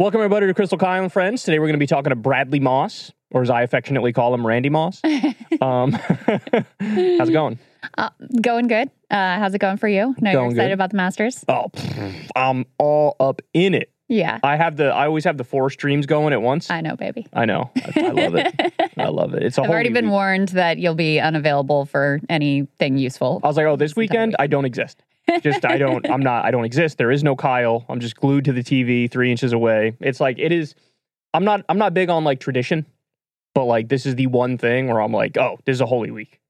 Welcome, everybody, to Krystal Kyle and Friends. Today, we're going to be talking to Bradley Moss, or as I affectionately call him, Randy Moss. Um, how's it going? Uh, going good. Uh, how's it going for you? No, you're Going excited good. about the Masters? Oh, pff, I'm all up in it. Yeah, I have the. I always have the four streams going at once. I, I know, baby. I know. I, I love it. I love it. It's a I've whole already new been week. warned that you'll be unavailable for anything useful. I was like, oh, this weekend I don't exist. Just I don't. I'm not. I don't exist. There is no Kyle. I'm just glued to the TV, three inches away. It's like it is. I'm not. I'm not big on like tradition, but like this is the one thing where I'm like, oh, this is a holy week.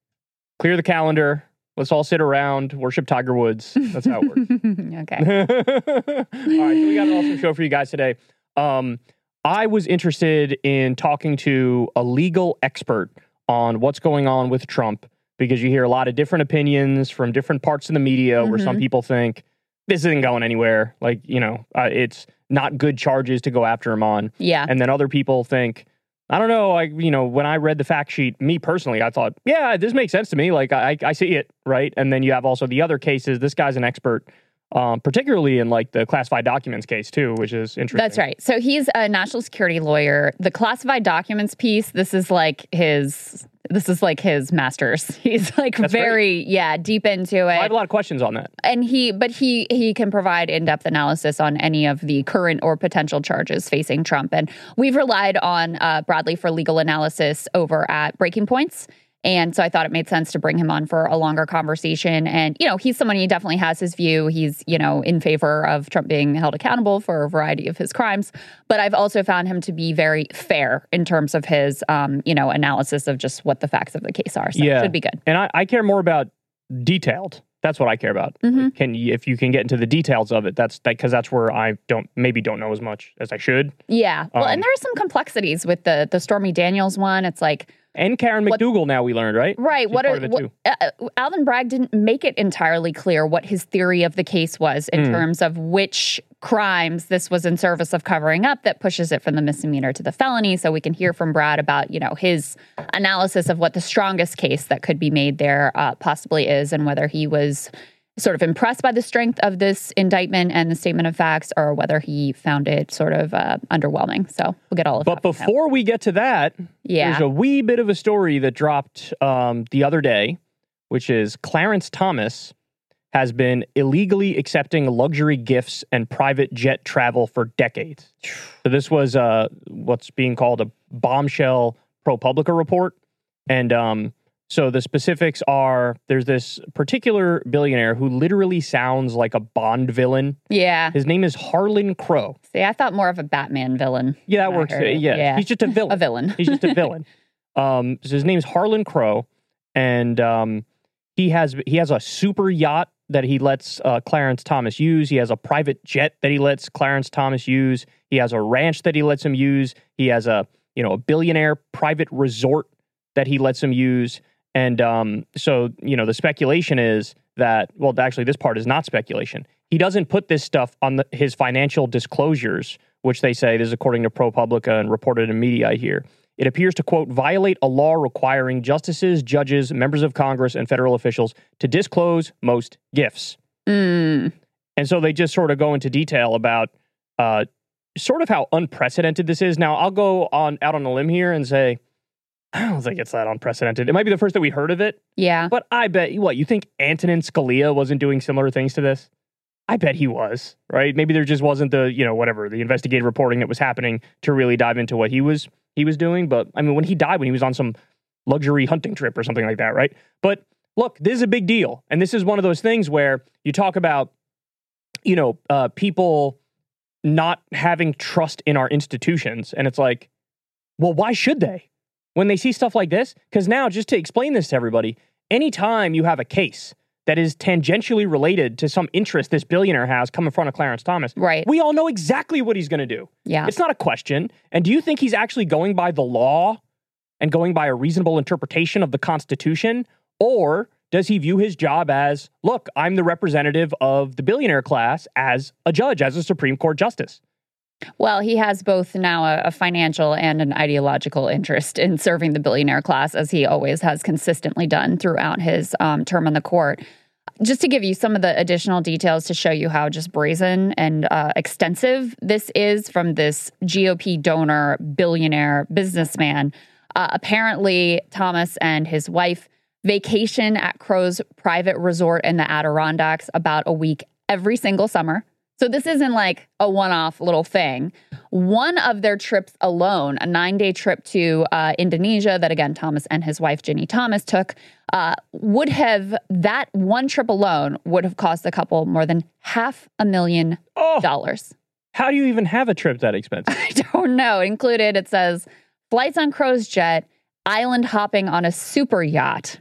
Clear the calendar. Let's all sit around, worship Tiger Woods. That's how it works. okay. All right, so we got an awesome show for you guys today. Um, I was interested in talking to a legal expert on what's going on with Trump because you hear a lot of different opinions from different parts of the media where some Mhm. people think this isn't going anywhere. Like, you know, uh, it's not good charges to go after him on. Yeah. And then other people think, I don't know, like, you know, when I read the fact sheet, me personally, I thought, yeah, this makes sense to me. Like, I, I see it, right? And then you have also the other cases. This guy's an expert, um, particularly in like the classified documents case, too, which is interesting. That's right. So he's a national security lawyer. The classified documents piece, this is like his this is like his masters. He's like That's great. very yeah, deep into it. I have a lot of questions on that. And he but he he can provide in-depth analysis on any of the current or potential charges facing Trump. And we've relied on uh, Bradley for legal analysis over at Breaking Points. And so I thought it made sense to bring him on for a longer conversation. And, you know, he's someone he definitely has his view. He's, you know, in favor of Trump being held accountable for a variety of his crimes. But I've also found him to be very fair in terms of his, um, you know, analysis of just what the facts of the case are. So Yeah. it should be good. And I, I care more about detailed. That's what I care about. Mhm. Can you, if you can get into the details of it, that's that because that's where I don't maybe don't know as much as I should. Yeah. Well, Um, and there are some complexities with the the Stormy Daniels one. It's like, And Karen What- McDougal now we learned right. right, She's what are what, uh, uh, Alvin Bragg didn't make it entirely clear what his theory of the case was in Mm. terms of which crimes this was in service of covering up that pushes it from the misdemeanor to the felony. So we can hear from Brad about, you know, his analysis of what the strongest case that could be made there uh, possibly is and whether he was sort of impressed by the strength of this indictment and the statement of facts or whether he found it sort of uh, underwhelming. So we'll get all of But that. But before we get to that, yeah. There's a wee bit of a story that dropped um, the other day, which is Clarence Thomas has been illegally accepting luxury gifts and private jet travel for decades. So this was uh, what's being called a bombshell ProPublica report, and um, so the specifics are: there's this particular billionaire who literally sounds like a Bond villain. Yeah. His name is Harlan Crow. See, I thought more of a Batman villain. Yeah, that works. Yeah. Yeah. he's just a villain. A villain. He's just a villain. Um, so his name is Harlan Crow, and um, he has he has a super yacht that he lets uh, Clarence Thomas use. He has a private jet that he lets Clarence Thomas use. He has a ranch that he lets him use. He has a you know a billionaire private resort that he lets him use. And um, so you know the speculation is that well actually this part is not speculation. He doesn't put this stuff on the, his financial disclosures, which they say this is according to ProPublica and reported in media. I hear it appears to quote violate a law requiring justices, judges, members of Congress, and federal officials to disclose most gifts. Mm. And so they just sort of go into detail about uh, sort of how unprecedented this is. Now, I'll go on out on a limb here and say, I don't think it's that unprecedented. It might be the first that we heard of it, Yeah. but I bet what you think Antonin Scalia wasn't doing similar things to this. I bet he was, right? Maybe there just wasn't the, you know, whatever, the investigative reporting that was happening to really dive into what he was he was doing. But I mean, when he died, when he was on some luxury hunting trip or something like that, right? But look, this is a big deal. And this is one of those things where you talk about, you know, uh, people not having trust in our institutions. And it's like, well, why should they? When they see stuff like this? Because now, just to explain this to everybody, anytime you have a case that is tangentially related to some interest this billionaire has come in front of Clarence Thomas, Right. we all know exactly what he's going to do. Yeah. It's not a question. And do you think he's actually going by the law and going by a reasonable interpretation of the Constitution? Or does he view his job as, look, I'm the representative of the billionaire class as a judge, as a Supreme Court justice? Well, he has both now a, a financial and an ideological interest in serving the billionaire class, as he always has consistently done throughout his um, term on the court. just to give you some of the additional details to show you how just brazen and uh, extensive this is from this GOP donor, billionaire, businessman. Uh, apparently, Thomas and his wife vacation at Crow's private resort in the Adirondacks about a week every single summer. So this isn't like a one off little thing. One of their trips alone, a nine day trip to uh, Indonesia that again Thomas and his wife Ginny Thomas took, uh, would have that one trip alone would have cost the couple more than half a million Oh, dollars. how do you even have a trip that expensive? I don't know. Included, it says flights on Crow's jet, island hopping on a super yacht.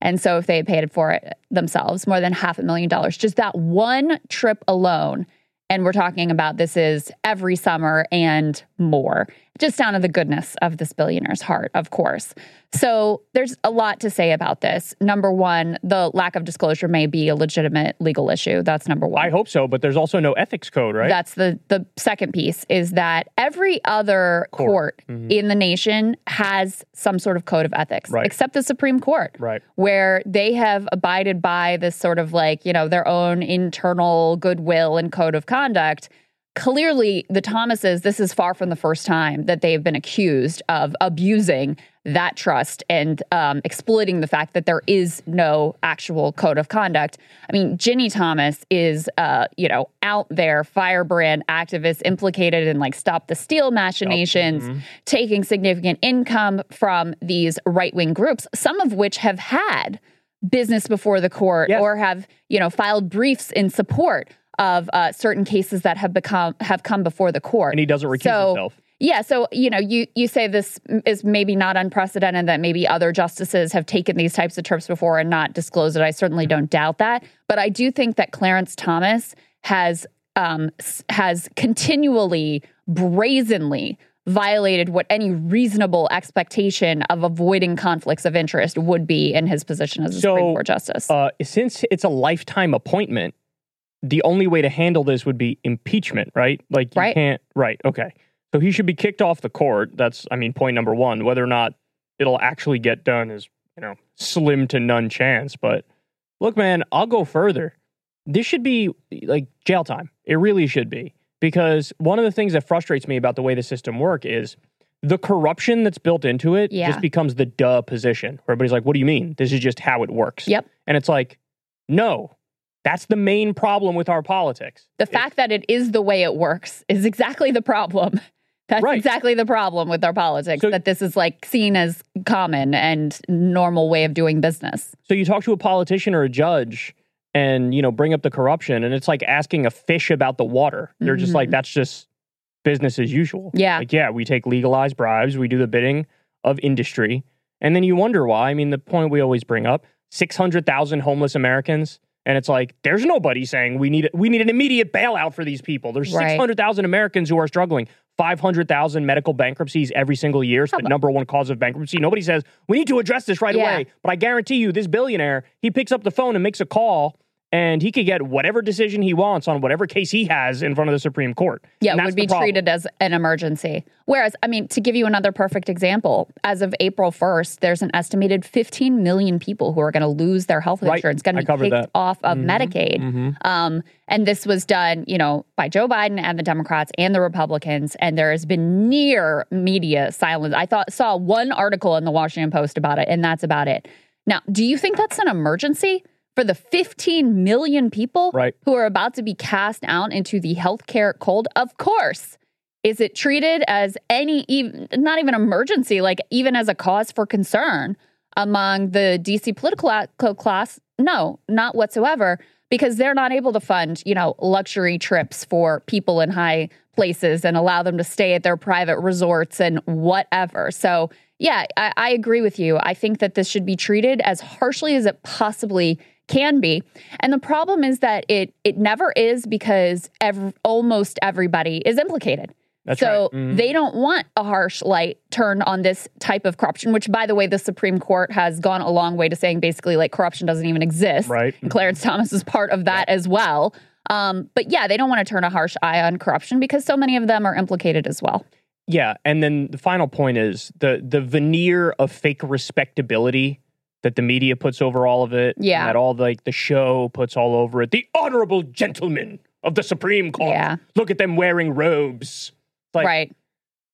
And so if they had paid for it themselves, more than half a million dollars, just that one trip alone. And we're talking about this is every summer and more, just down to the goodness of this billionaire's heart, of course. So there's a lot to say about this. Number one, the lack of disclosure may be a legitimate legal issue. That's number one. I hope so, but there's also no ethics code, right? That's the the second piece is that every other Court. court, Mhm. in the nation has some sort of code of ethics, Right. except the Supreme Court, right. where they have abided by this sort of like, you know, their own internal goodwill and code of conduct. Clearly, the Thomases, this is far from the first time that they've been accused of abusing that trust and um, exploiting the fact that there is no actual code of conduct. I mean, Ginny Thomas is, uh, you know, out there, firebrand activist, implicated in like stop the steal machinations, Mhm. taking significant income from these right wing groups, some of which have had business before the court Yes. or have, you know, filed briefs in support of uh, certain cases that have become have come before the court. And he doesn't recuse So- himself. Yeah, so you know, you you say this is maybe not unprecedented that maybe other justices have taken these types of trips before and not disclosed it. I certainly don't doubt that, but I do think that Clarence Thomas has um, has continually brazenly violated what any reasonable expectation of avoiding conflicts of interest would be in his position as a So, Supreme Court justice. Uh, since it's a lifetime appointment, the only way to handle this would be impeachment, right? Like you Right. can't. Right. Okay. So he should be kicked off the court. That's, I mean, point number one. Whether or not it'll actually get done is, you know, slim to none chance. But look, man, I'll go further. This should be like jail time. It really should be because one of the things that frustrates me about the way the system work is the corruption that's built into it Yeah. just becomes the duh position. Where everybody's like, "What do you mean? This is just how it works." Yep. And it's like, no, that's the main problem with our politics. The It's- fact that it is the way it works is exactly the problem. That's Right. exactly the problem with our politics. So- that this is like seen as common and normal way of doing business. So you talk to a politician or a judge and, you know, bring up the corruption and it's like asking a fish about the water. They're just like, Mhm. that's just business as usual. Yeah. Like, yeah, we take legalized bribes, we do the bidding of industry. And then you wonder why. I mean, the point we always bring up 600,000 homeless Americans. And it's like, there's nobody saying we need we need an immediate bailout for these people. There's Right. 600,000 Americans who are struggling. 500,000 medical bankruptcies every single year. It's the number one cause of bankruptcy. Nobody says we need to address this right Yeah. away. But I guarantee you, this billionaire, he picks up the phone and makes a call, and he could get whatever decision he wants on whatever case he has in front of the Supreme Court. Yeah, it would be treated as an emergency. Whereas, I mean, to give you another perfect example, as of April 1st, there's an estimated 15 million people who are going to lose their health Right. insurance, going to be covered kicked that. off of Mhm. Medicaid. Mhm. Um, and this was done, you know, by Joe Biden and the Democrats and the Republicans. And there has been near media silence. I thought saw one article in the Washington Post about it, and that's about it. Now, do you think that's an emergency for the 15 million people Right. who are about to be cast out into the healthcare cold? Of course. Is it treated as any, even, not even emergency, like even as a cause for concern among the DC political class? No, not whatsoever, because they're not able to fund, you know, luxury trips for people in high places and allow them to stay at their private resorts and whatever. So, yeah, I, I agree with you. I think that this should be treated as harshly as it possibly can be. And the problem is that it it never is because ev- almost everybody is implicated. That's so right. Mhm. they don't want a harsh light turned on this type of corruption, which, by the way, the Supreme Court has gone a long way to saying basically like corruption doesn't even exist. Right. And Clarence Thomas is part of that as well. Um, but yeah, they don't want to turn a harsh eye on corruption because so many of them are implicated as well. Yeah, and then the final point is the the veneer of fake respectability that the media puts over all of it. Yeah. that all like the show puts all over it. The honorable gentlemen of the Supreme Court. Yeah. Look at them wearing robes. Like, right.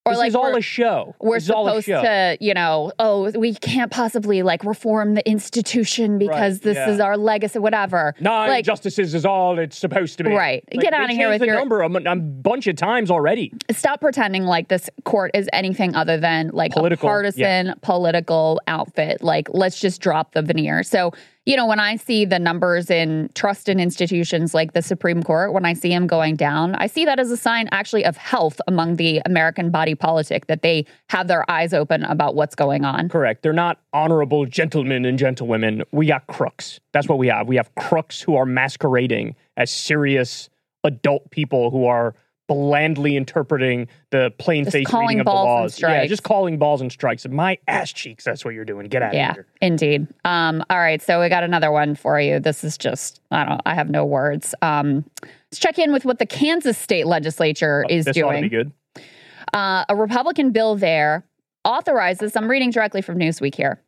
Or this like is all a show. we're This a supposed show. to, you know, oh, we can't possibly like reform the institution because this yeah. is our legacy, whatever. Nine like- justices is all it's supposed to be. Right. Like, Get out of here with the your- number a bunch of times already. Stop pretending like this court is anything other than like Political, a partisan political outfit. Like, let's just drop the veneer. So, you know, when I see the numbers in trust in institutions like the Supreme Court, when I see them going down, I see that as a sign actually of health among the American body politic that they have their eyes open about what's going on. Correct. They're not honorable gentlemen and gentlewomen. We got crooks. That's what we have. We have crooks who are masquerading as serious adult people who are blandly interpreting the plain face Just reading of the balls and laws. Yeah, just calling balls and strikes. My ass cheeks. That's what you're doing. Get out Yeah, of here. indeed. Um, all right, so we got another one for you. This is just I don't I have no words. Um, let's check in with what the Kansas state legislature is Oh, this ought to be doing. good. Uh, a Republican bill there authorizes. I'm reading directly from Newsweek here.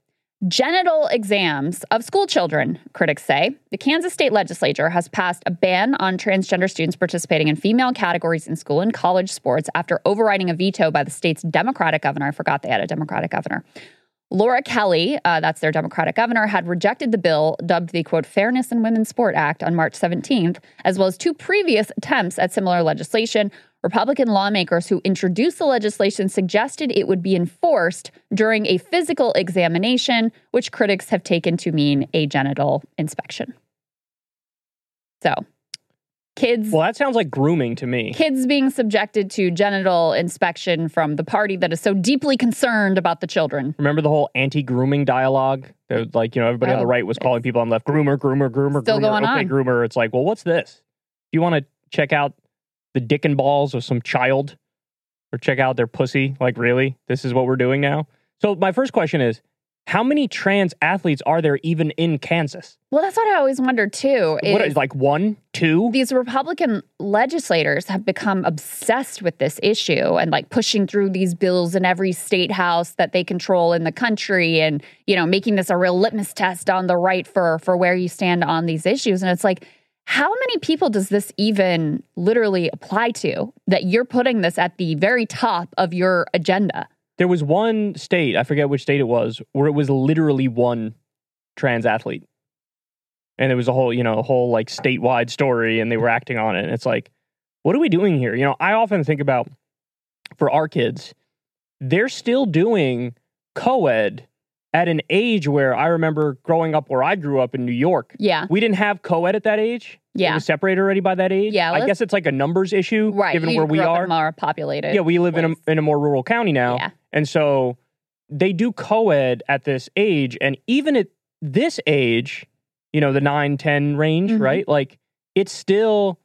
Genital exams of school children, critics say. The Kansas state legislature has passed a ban on transgender students participating in female categories in school and college sports after overriding a veto by the state's Democratic governor. I forgot they had a Democratic governor. Laura Kelly, uh, that's their Democratic governor, had rejected the bill dubbed the quote Fairness in Women's Sport Act on March 17th, as well as two previous attempts at similar legislation. Republican lawmakers who introduced the legislation suggested it would be enforced during a physical examination, which critics have taken to mean a genital inspection. So, kids Well, that sounds like grooming to me. kids being subjected to genital inspection from the party that is so deeply concerned about the children. Remember the whole anti-grooming dialogue? That like, you know, everybody on Oh, the right was calling people on the left groomer, groomer, groomer, Still groomer. going okay, on. groomer. It's like, well, what's this? Do you want to check out the dick and balls of some child or check out their pussy? Like, really? This is what we're doing now? So my first question is, how many trans athletes are there even in Kansas? Well, that's what I always wonder too. What is is like one, two? these Republican legislators have become obsessed with this issue and like pushing through these bills in every state house that they control in the country and you know making this a real litmus test on the right for for where you stand on these issues and it's like how many people does this even literally apply to that you're putting this at the very top of your agenda There was one state, I forget which state it was, where it was literally one trans athlete. And it was a whole, you know, a whole like statewide story and they were acting on it. And it's like, what are we doing here? You know, I often think about for our kids, they're still doing co ed at an age where I remember growing up where I grew up in New York. yeah We didn't have co ed at that age. It yeah was separated already by that age. Yeah, I guess it's like a numbers issue, right given where we are. more populated Yeah, we live in a, in a more rural county now. yeah And so they do co ed at this age. And even at this age, you know, the 9, 10 range, Mhm. right? Like it's still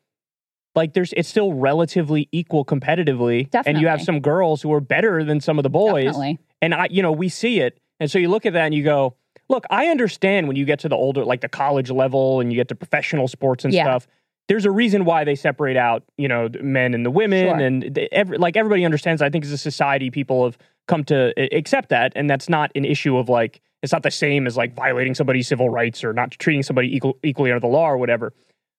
like there's it's still relatively equal competitively. And you have some girls who are better than some of the boys. definitely And I, you know, we see it. And so you look at that and you go, look, I understand when you get to the older, like the college level and you get to professional sports and Yeah. stuff. There's a reason why they separate out, you know, the men and the women, Sure. and they, every, like everybody understands. I think as a society, people have come to accept that, and that's not an issue of like it's not the same as like violating somebody's civil rights or not treating somebody equal, equally under the law or whatever.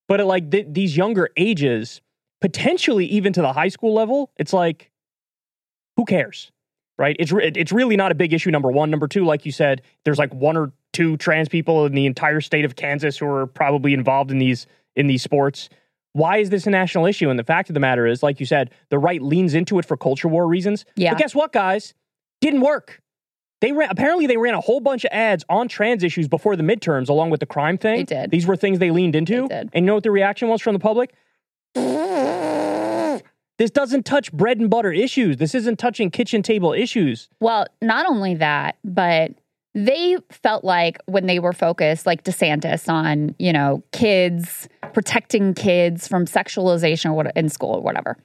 But at like th- these younger ages, potentially even to the high school level, it's like, who cares? Right? It's re- it's really not a big issue. Number one, number two, like you said, there's like one or two trans people in the entire state of Kansas who are probably involved in these in these sports. Why is this a national issue? And the fact of the matter is, like you said, the right leans into it for culture war reasons. Yeah. But guess what, guys? Didn't work. They ran apparently they ran a whole bunch of ads on trans issues before the midterms, along with the crime thing. They did. These were things they leaned into. They did. And you know what the reaction was from the public? This doesn't touch bread and butter issues. This isn't touching kitchen table issues. Well, not only that, but they felt like when they were focused, like DeSantis, on you know kids protecting kids from sexualization or in school or whatever,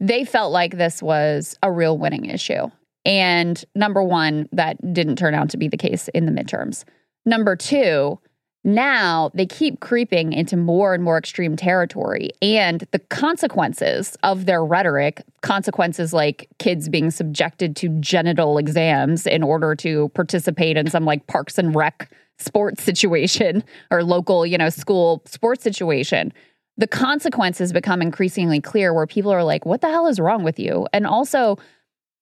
they felt like this was a real winning issue. And number one, that didn't turn out to be the case in the midterms. Number two, now they keep creeping into more and more extreme territory. And the consequences of their rhetoric, consequences like kids being subjected to genital exams in order to participate in some like parks and rec sports situation or local, you know, school sports situation, the consequences become increasingly clear where people are like, what the hell is wrong with you? And also,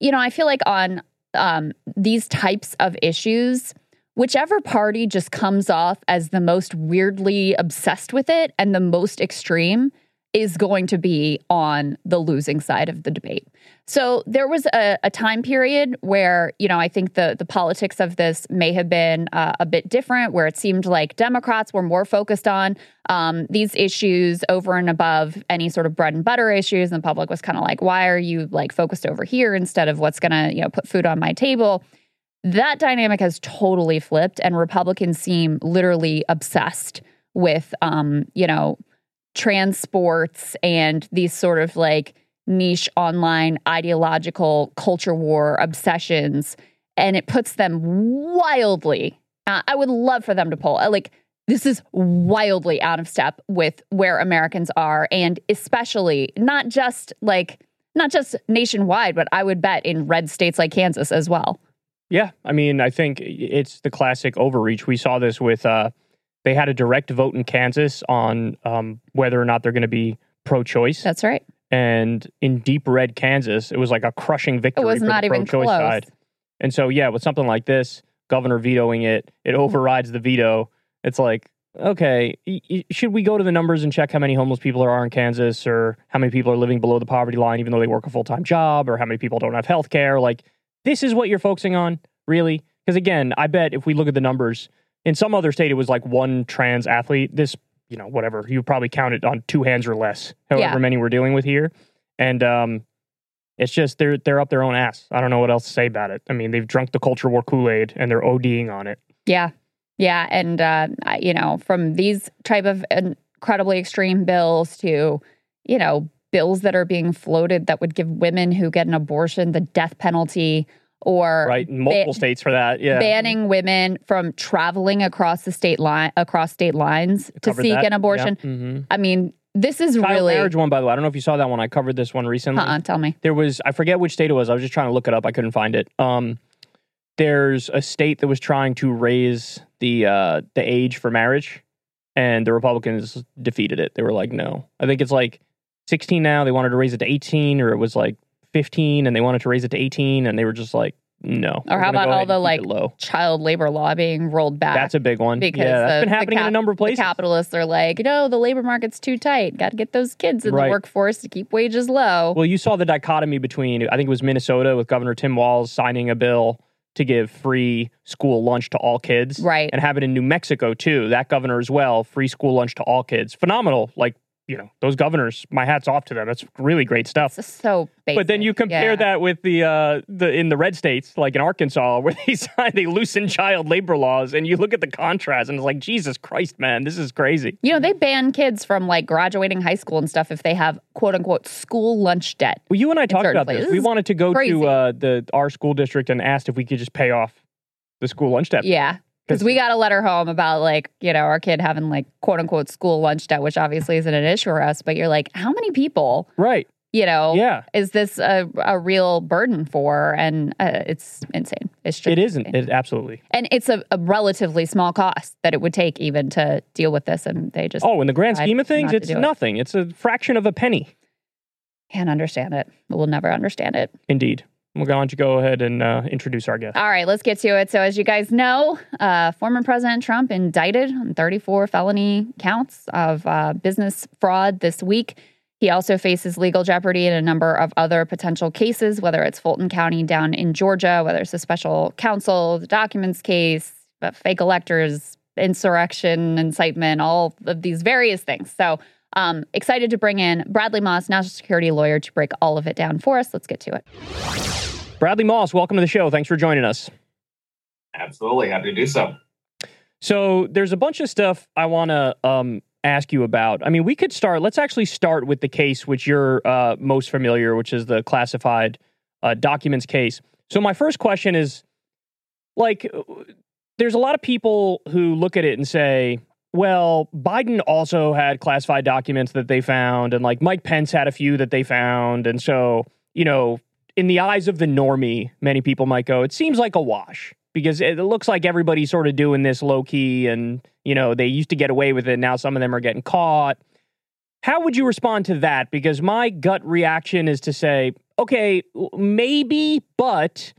you know, I feel like on um, these types of issues, whichever party just comes off as the most weirdly obsessed with it and the most extreme is going to be on the losing side of the debate. So there was a, a time period where, you know, I think the the politics of this may have been uh, a bit different, where it seemed like Democrats were more focused on um, these issues over and above any sort of bread and butter issues, and the public was kind of like, "Why are you like focused over here instead of what's going to, you know, put food on my table?" That dynamic has totally flipped, and Republicans seem literally obsessed with, um, you know, transports and these sort of like niche online ideological culture war obsessions and it puts them wildly uh, i would love for them to pull uh, like this is wildly out of step with where americans are and especially not just like not just nationwide but i would bet in red states like kansas as well yeah i mean i think it's the classic overreach we saw this with uh they had a direct vote in kansas on um, whether or not they're going to be pro-choice that's right and in deep red Kansas, it was like a crushing victory it was for not the even pro-choice close. side. And so, yeah, with something like this, governor vetoing it, it overrides the veto. It's like, okay, should we go to the numbers and check how many homeless people there are in Kansas, or how many people are living below the poverty line, even though they work a full time job, or how many people don't have health care? Like, this is what you're focusing on, really? Because again, I bet if we look at the numbers, in some other state, it was like one trans athlete. This you know, whatever. You probably count it on two hands or less, however Yeah. many we're dealing with here. And um, it's just they're they're up their own ass. I don't know what else to say about it. I mean, they've drunk the culture war Kool Aid and they're ODing on it. Yeah. Yeah. And, uh, you know, from these type of incredibly extreme bills to, you know, bills that are being floated that would give women who get an abortion the death penalty or Right, multiple ba- states for that. Yeah, banning women from traveling across the state line across state lines to seek that. an abortion. Yeah. hmm I mean, this is Child really marriage one, by the way. I don't know if you saw that one. I covered this one recently. uh-uh, tell me. There was I forget which state it was. I was just trying to look it up. I couldn't find it. Um, there's a state that was trying to raise the uh, the age for marriage, and the Republicans defeated it. They were like, no. I think it's like 16 now. They wanted to raise it to 18, or it was like 15, and they wanted to raise it to 18, and they were just like, no. Or how about all the, like, low. Child labor law being rolled back. That's a big one. because yeah, that's the- been happening in a number of places. Capitalists are like, no, the labor market's too tight. Got to get those kids in Right. the workforce to keep wages low. Well, you saw the dichotomy between I think it was Minnesota with Governor Tim Walz signing a bill to give free school lunch to all kids. Right. And have it in New Mexico too. That governor as well, free school lunch to all kids. Phenomenal. Like, you know, those governors, my hat's off to them. That's really great stuff. So basic. But then you compare Yeah. that with the uh the in the red states, like in Arkansas, where they sign they loosen child labor laws, and you look at the contrast, and it's like Jesus Christ, man, this is crazy. You know, they ban kids from like graduating high school and stuff if they have quote unquote school lunch debt. Well, you and I talked about this. We wanted to go Crazy. to uh, the our school district and asked if we could just pay off the school lunch debt. Yeah. Because we got a letter home about like, you know, our kid having like quote unquote school lunch debt, which obviously isn't an issue for us. But you're like, how many people, Right. you know, Yeah. is this a, a real burden for? And uh, it's insane. It's just It isn't. insane. It absolutely. and it's a, a relatively small cost that it would take even to deal with this. And they just Oh, in the grand scheme of things, it's do it. nothing. It's a fraction of a penny. can't understand it. We'll never understand it. Indeed. Well, why don't you go ahead and uh, introduce our guest? All right, let's get to it. So, as you guys know, uh, former President Trump indicted on 34 felony counts of uh, business fraud this week. He also faces legal jeopardy in a number of other potential cases, whether it's Fulton County down in Georgia, whether it's a special counsel, the documents case, fake electors, insurrection, incitement, all of these various things. So, um, excited to bring in Bradley Moss, national security lawyer, to break all of it down for us. Let's get to it. Bradley Moss, welcome to the show. Thanks for joining us. Absolutely. Happy to do so. So, there's a bunch of stuff I want to um, ask you about. I mean, we could start. Let's actually start with the case which you're uh, most familiar, which is the classified uh, documents case. So, my first question is like, there's a lot of people who look at it and say, well, Biden also had classified documents that they found, and like Mike Pence had a few that they found. And so, you know, in the eyes of the normie, many people might go, it seems like a wash because it looks like everybody's sort of doing this low key and, you know, they used to get away with it. Now some of them are getting caught. How would you respond to that? Because my gut reaction is to say, okay, maybe, but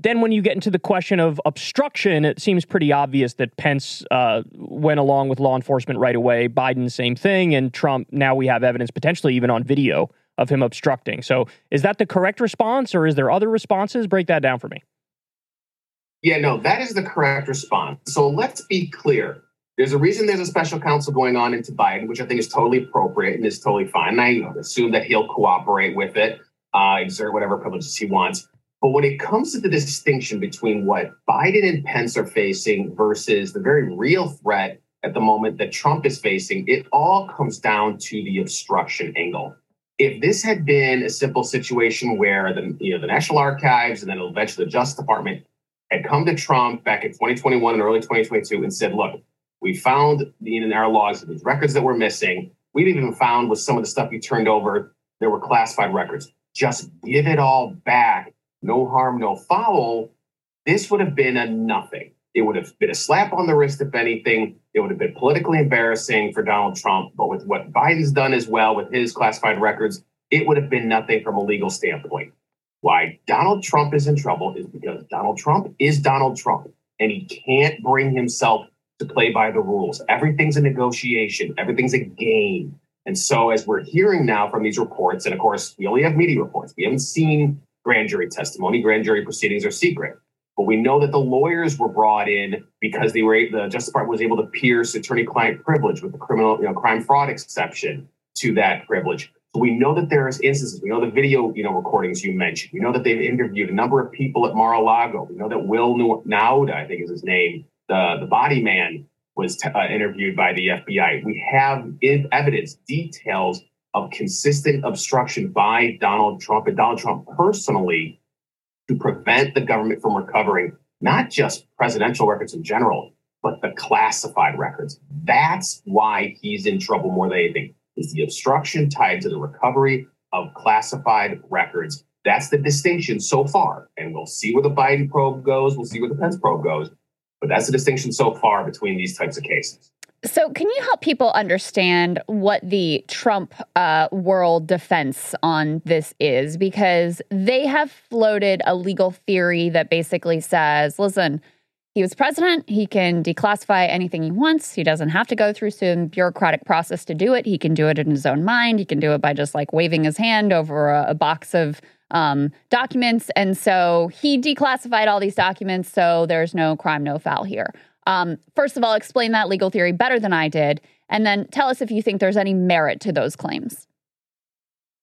then when you get into the question of obstruction, it seems pretty obvious that Pence uh, went along with law enforcement right away. Biden, same thing. And Trump, now we have evidence potentially even on video of him obstructing. So is that the correct response or is there other responses? Break that down for me. Yeah, no, that is the correct response. So let's be clear. There's a reason there's a special counsel going on into Biden, which I think is totally appropriate and is totally fine. And I assume that he'll cooperate with it, uh, exert whatever privileges he wants. But when it comes to the distinction between what Biden and Pence are facing versus the very real threat at the moment that Trump is facing, it all comes down to the obstruction angle. If this had been a simple situation where the you know the National Archives and then eventually the Justice Department had come to Trump back in 2021 and early 2022 and said, look, we found the in our logs these records that were missing. We've even found with some of the stuff you turned over, there were classified records. Just give it all back no harm, no foul, this would have been a nothing. It would have been a slap on the wrist, if anything. It would have been politically embarrassing for Donald Trump. But with what Biden's done as well with his classified records, it would have been nothing from a legal standpoint. Why Donald Trump is in trouble is because Donald Trump is Donald Trump, and he can't bring himself to play by the rules. Everything's a negotiation, everything's a game. And so, as we're hearing now from these reports, and of course, we only have media reports, we haven't seen grand jury testimony. Grand jury proceedings are secret. But we know that the lawyers were brought in because they were the Justice Department was able to pierce attorney-client privilege with the criminal, you know, crime fraud exception to that privilege. So we know that there is instances. We know the video, you know, recordings you mentioned. We know that they've interviewed a number of people at Mar-a-Lago. We know that Will Nauta, I think is his name, the the body man, was t- uh, interviewed by the FBI. We have evidence, details of consistent obstruction by Donald Trump and Donald Trump personally to prevent the government from recovering not just presidential records in general, but the classified records. That's why he's in trouble more than anything. Is the obstruction tied to the recovery of classified records? That's the distinction so far. And we'll see where the Biden probe goes. We'll see where the Pence probe goes. But that's the distinction so far between these types of cases. So, can you help people understand what the Trump uh, world defense on this is? Because they have floated a legal theory that basically says, listen, he was president. He can declassify anything he wants. He doesn't have to go through some bureaucratic process to do it. He can do it in his own mind. He can do it by just like waving his hand over a, a box of um, documents. And so he declassified all these documents. So there's no crime, no foul here. Um, first of all, explain that legal theory better than I did, and then tell us if you think there's any merit to those claims.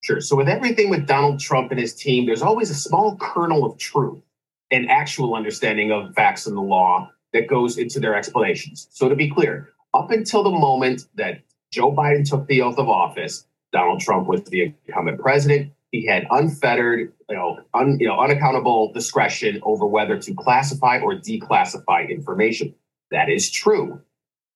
Sure. So, with everything with Donald Trump and his team, there's always a small kernel of truth and actual understanding of facts and the law that goes into their explanations. So, to be clear, up until the moment that Joe Biden took the oath of office, Donald Trump was the incumbent president. He had unfettered, you know, un, you know, unaccountable discretion over whether to classify or declassify information. That is true.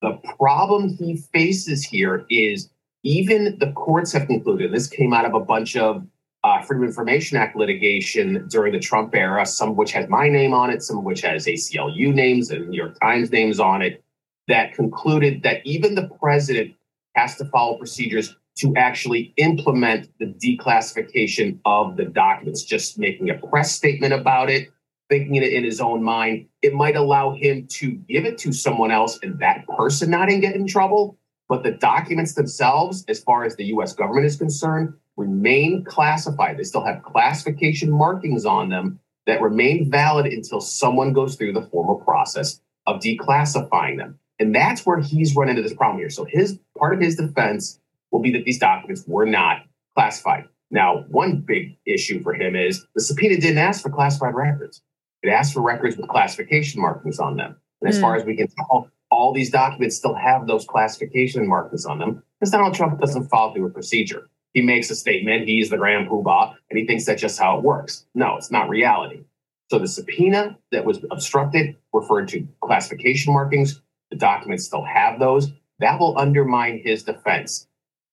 The problem he faces here is even the courts have concluded this came out of a bunch of uh, Freedom of Information Act litigation during the Trump era, some of which has my name on it, some of which has ACLU names and New York Times names on it, that concluded that even the president has to follow procedures to actually implement the declassification of the documents. Just making a press statement about it thinking it in his own mind, it might allow him to give it to someone else and that person not get in trouble. But the documents themselves, as far as the US government is concerned, remain classified. They still have classification markings on them that remain valid until someone goes through the formal process of declassifying them. And that's where he's run into this problem here. So his part of his defense will be that these documents were not classified. Now, one big issue for him is the subpoena didn't ask for classified records. It asks for records with classification markings on them. And as mm. far as we can tell, all these documents still have those classification markings on them because Donald Trump doesn't follow through a procedure. He makes a statement, he's the grand poobah, and he thinks that's just how it works. No, it's not reality. So the subpoena that was obstructed referred to classification markings. The documents still have those. That will undermine his defense.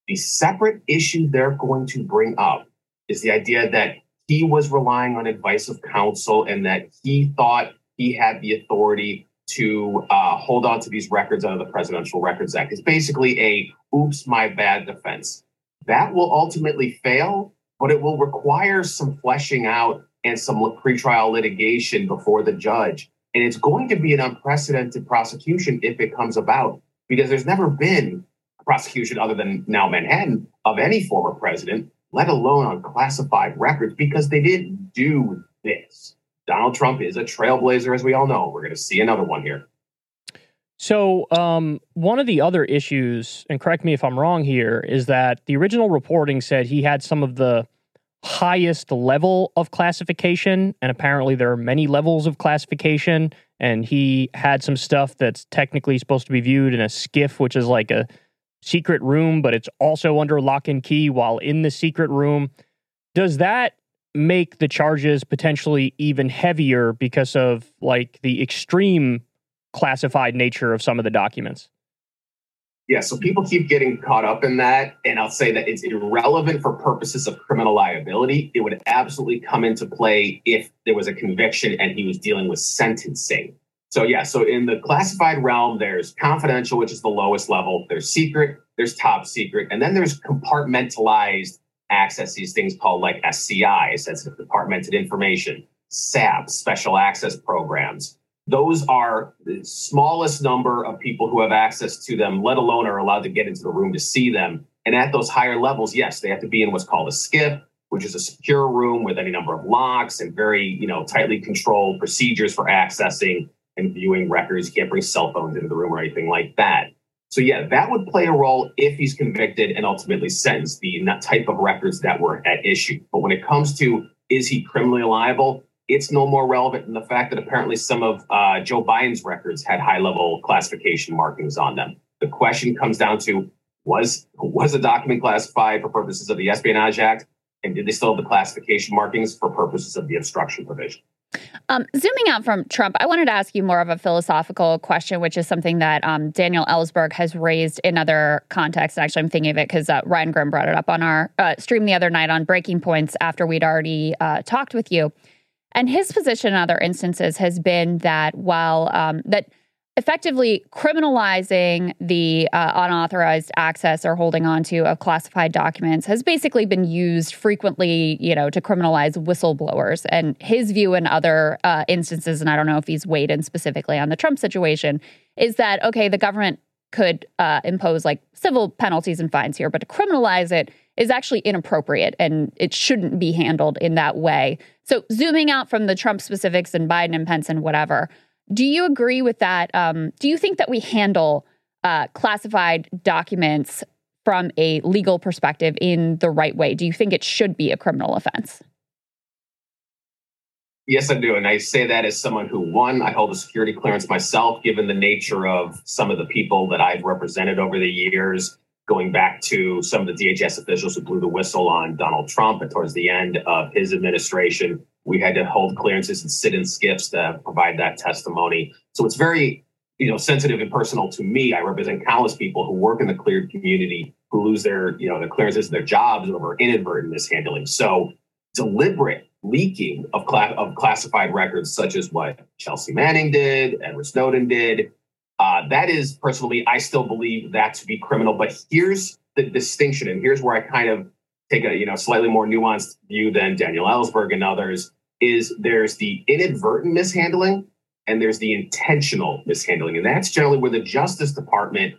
The separate issue they're going to bring up is the idea that he was relying on advice of counsel and that he thought he had the authority to uh, hold on to these records under the Presidential Records Act. It's basically a oops, my bad defense. That will ultimately fail, but it will require some fleshing out and some pretrial litigation before the judge. And it's going to be an unprecedented prosecution if it comes about, because there's never been a prosecution other than now Manhattan of any former president, let alone on classified records, because they didn't do this. Donald Trump is a trailblazer, as we all know. We're going to see another one here. So, um, one of the other issues, and correct me if I'm wrong here, is that the original reporting said he had some of the highest level of classification, and apparently there are many levels of classification. And he had some stuff that's technically supposed to be viewed in a SCIF, which is like a secret room, but it's also under lock and key while in the secret room. Does that make the charges potentially even heavier because of like the extreme classified nature of some of the documents. Yeah, so people keep getting caught up in that. And I'll say that it's irrelevant for purposes of criminal liability. It would absolutely come into play if there was a conviction and he was dealing with sentencing. So, yeah, so in the classified realm, there's confidential, which is the lowest level, there's secret, there's top secret, and then there's compartmentalized access these things called like SCI, sensitive compartmented information, SAP, special access programs. Those are the smallest number of people who have access to them, let alone are allowed to get into the room to see them. And at those higher levels, yes, they have to be in what's called a SCIF, which is a secure room with any number of locks and very, you know, tightly controlled procedures for accessing and viewing records. You can't bring cell phones into the room or anything like that. So yeah, that would play a role if he's convicted and ultimately sentenced the type of records that were at issue. But when it comes to is he criminally liable, it's no more relevant than the fact that apparently some of uh, Joe Biden's records had high level classification markings on them. The question comes down to was was a document classified for purposes of the Espionage Act, and did they still have the classification markings for purposes of the obstruction provision? Um, zooming out from Trump, I wanted to ask you more of a philosophical question, which is something that um, Daniel Ellsberg has raised in other contexts. Actually, I'm thinking of it because uh, Ryan Grim brought it up on our uh, stream the other night on Breaking Points after we'd already uh, talked with you. And his position in other instances has been that while um, that effectively criminalizing the uh, unauthorized access or holding onto of classified documents has basically been used frequently, you know, to criminalize whistleblowers. And his view in other uh, instances, and I don't know if he's weighed in specifically on the Trump situation, is that okay, the government could uh, impose like civil penalties and fines here, but to criminalize it is actually inappropriate and it shouldn't be handled in that way. So, zooming out from the Trump specifics and Biden and Pence and whatever, do you agree with that? Um, do you think that we handle uh, classified documents from a legal perspective in the right way? Do you think it should be a criminal offense? Yes, I do. And I say that as someone who, one, I hold a security clearance myself, given the nature of some of the people that I've represented over the years, going back to some of the DHS officials who blew the whistle on Donald Trump and towards the end of his administration we had to hold clearances and sit in SCIFs to provide that testimony. So it's very, you know, sensitive and personal to me. I represent countless people who work in the cleared community who lose their, you know, their clearances and their jobs over inadvertent mishandling. So deliberate leaking of, cla- of classified records, such as what Chelsea Manning did, Edward Snowden did, uh, that is personally, I still believe that to be criminal. But here's the distinction, and here's where I kind of take a you know slightly more nuanced view than Daniel Ellsberg and others is there's the inadvertent mishandling and there's the intentional mishandling. And that's generally where the Justice Department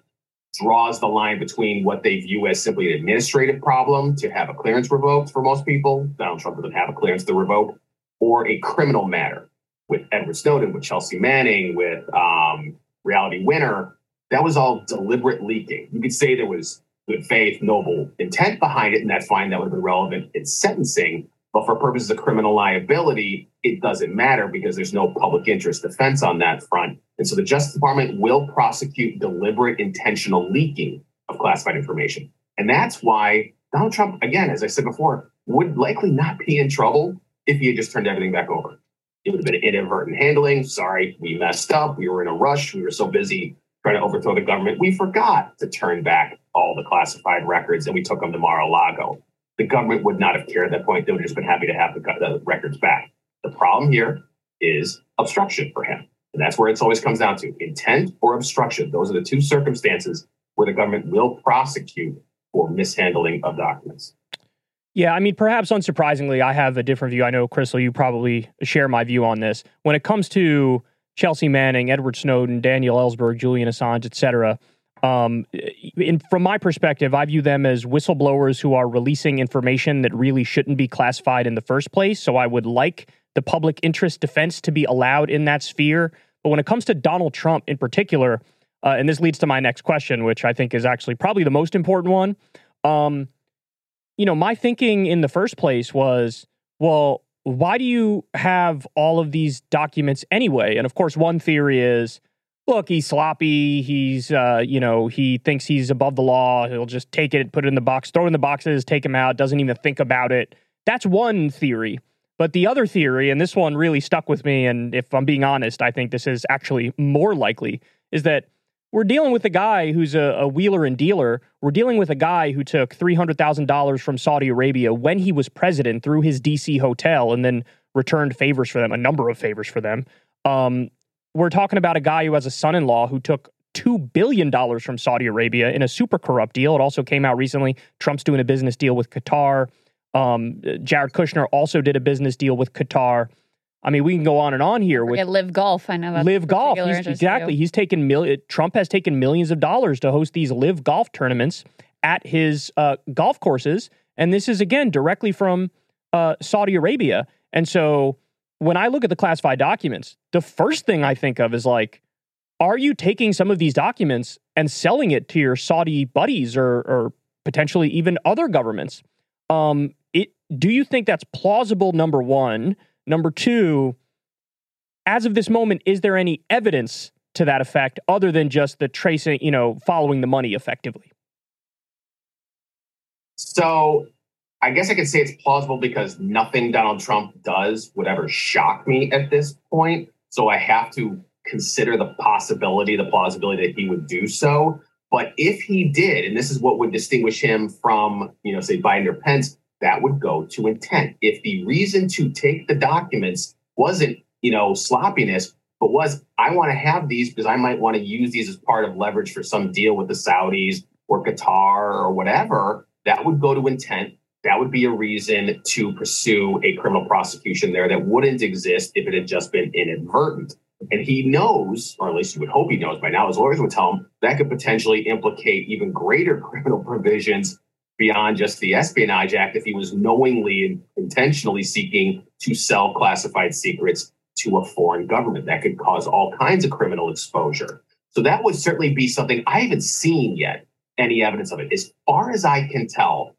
draws the line between what they view as simply an administrative problem to have a clearance revoked for most people. Donald Trump doesn't have a clearance to revoke, or a criminal matter with Edward Snowden, with Chelsea Manning, with um, Reality Winner. That was all deliberate leaking. You could say there was good faith, noble intent behind it, and that's fine. That would have been relevant in sentencing. But for purposes of criminal liability, it doesn't matter because there's no public interest defense on that front. And so the Justice Department will prosecute deliberate intentional leaking of classified information. And that's why Donald Trump, again, as I said before, would likely not be in trouble if he had just turned everything back over. It would have been inadvertent handling. Sorry, we messed up. We were in a rush. We were so busy trying to overthrow the government. We forgot to turn back all the classified records and we took them to Mar-a-Lago the government would not have cared at that point. They would have just been happy to have the, the records back. The problem here is obstruction for him. And that's where it's always comes down to intent or obstruction. Those are the two circumstances where the government will prosecute for mishandling of documents. Yeah, I mean, perhaps unsurprisingly, I have a different view. I know, Krystal, you probably share my view on this. When it comes to Chelsea Manning, Edward Snowden, Daniel Ellsberg, Julian Assange, et cetera, um, in, from my perspective, I view them as whistleblowers who are releasing information that really shouldn't be classified in the first place. So I would like the public interest defense to be allowed in that sphere. But when it comes to Donald Trump in particular, uh, and this leads to my next question, which I think is actually probably the most important one. Um, you know, my thinking in the first place was, well, why do you have all of these documents anyway? And of course, one theory is, look, he's sloppy. He's, uh, you know, he thinks he's above the law. He'll just take it, put it in the box, throw it in the boxes, take him out, doesn't even think about it. That's one theory. But the other theory, and this one really stuck with me, and if I'm being honest, I think this is actually more likely, is that we're dealing with a guy who's a, a wheeler and dealer. We're dealing with a guy who took $300,000 from Saudi Arabia when he was president through his DC hotel and then returned favors for them, a number of favors for them. Um, we're talking about a guy who has a son in law who took $2 billion from Saudi Arabia in a super corrupt deal. It also came out recently. Trump's doing a business deal with Qatar. Um, Jared Kushner also did a business deal with Qatar. I mean, we can go on and on here with LIV Golf. I know that's LIV Golf. He's, exactly. He's taken mil- Trump has taken millions of dollars to host these LIV Golf tournaments at his uh, golf courses, and this is again directly from uh, Saudi Arabia. And so, when I look at the classified documents, the first thing I think of is like, are you taking some of these documents and selling it to your Saudi buddies or, or potentially even other governments? Um, it, do you think that's plausible? Number one. Number two, as of this moment, is there any evidence to that effect other than just the tracing, you know, following the money effectively? So I guess I could say it's plausible because nothing Donald Trump does would ever shock me at this point. So I have to consider the possibility, the plausibility that he would do so. But if he did, and this is what would distinguish him from, you know, say Biden or Pence, that would go to intent. If the reason to take the documents wasn't, you know, sloppiness, but was I want to have these because I might want to use these as part of leverage for some deal with the Saudis or Qatar or whatever, that would go to intent. That would be a reason to pursue a criminal prosecution there that wouldn't exist if it had just been inadvertent. And he knows, or at least you would hope he knows by now, his lawyers would tell him that could potentially implicate even greater criminal provisions beyond just the Espionage Act if he was knowingly and intentionally seeking to sell classified secrets to a foreign government. That could cause all kinds of criminal exposure. So that would certainly be something I haven't seen yet any evidence of it. As far as I can tell,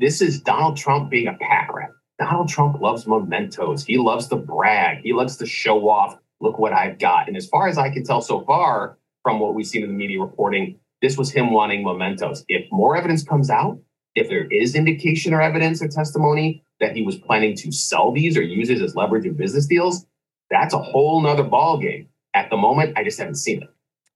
this is Donald Trump being a pack rat. Donald Trump loves mementos. He loves to brag. He loves to show off. Look what I've got. And as far as I can tell so far from what we've seen in the media reporting, this was him wanting mementos. If more evidence comes out, if there is indication or evidence or testimony that he was planning to sell these or use it as leverage in business deals, that's a whole nother ballgame. At the moment, I just haven't seen it.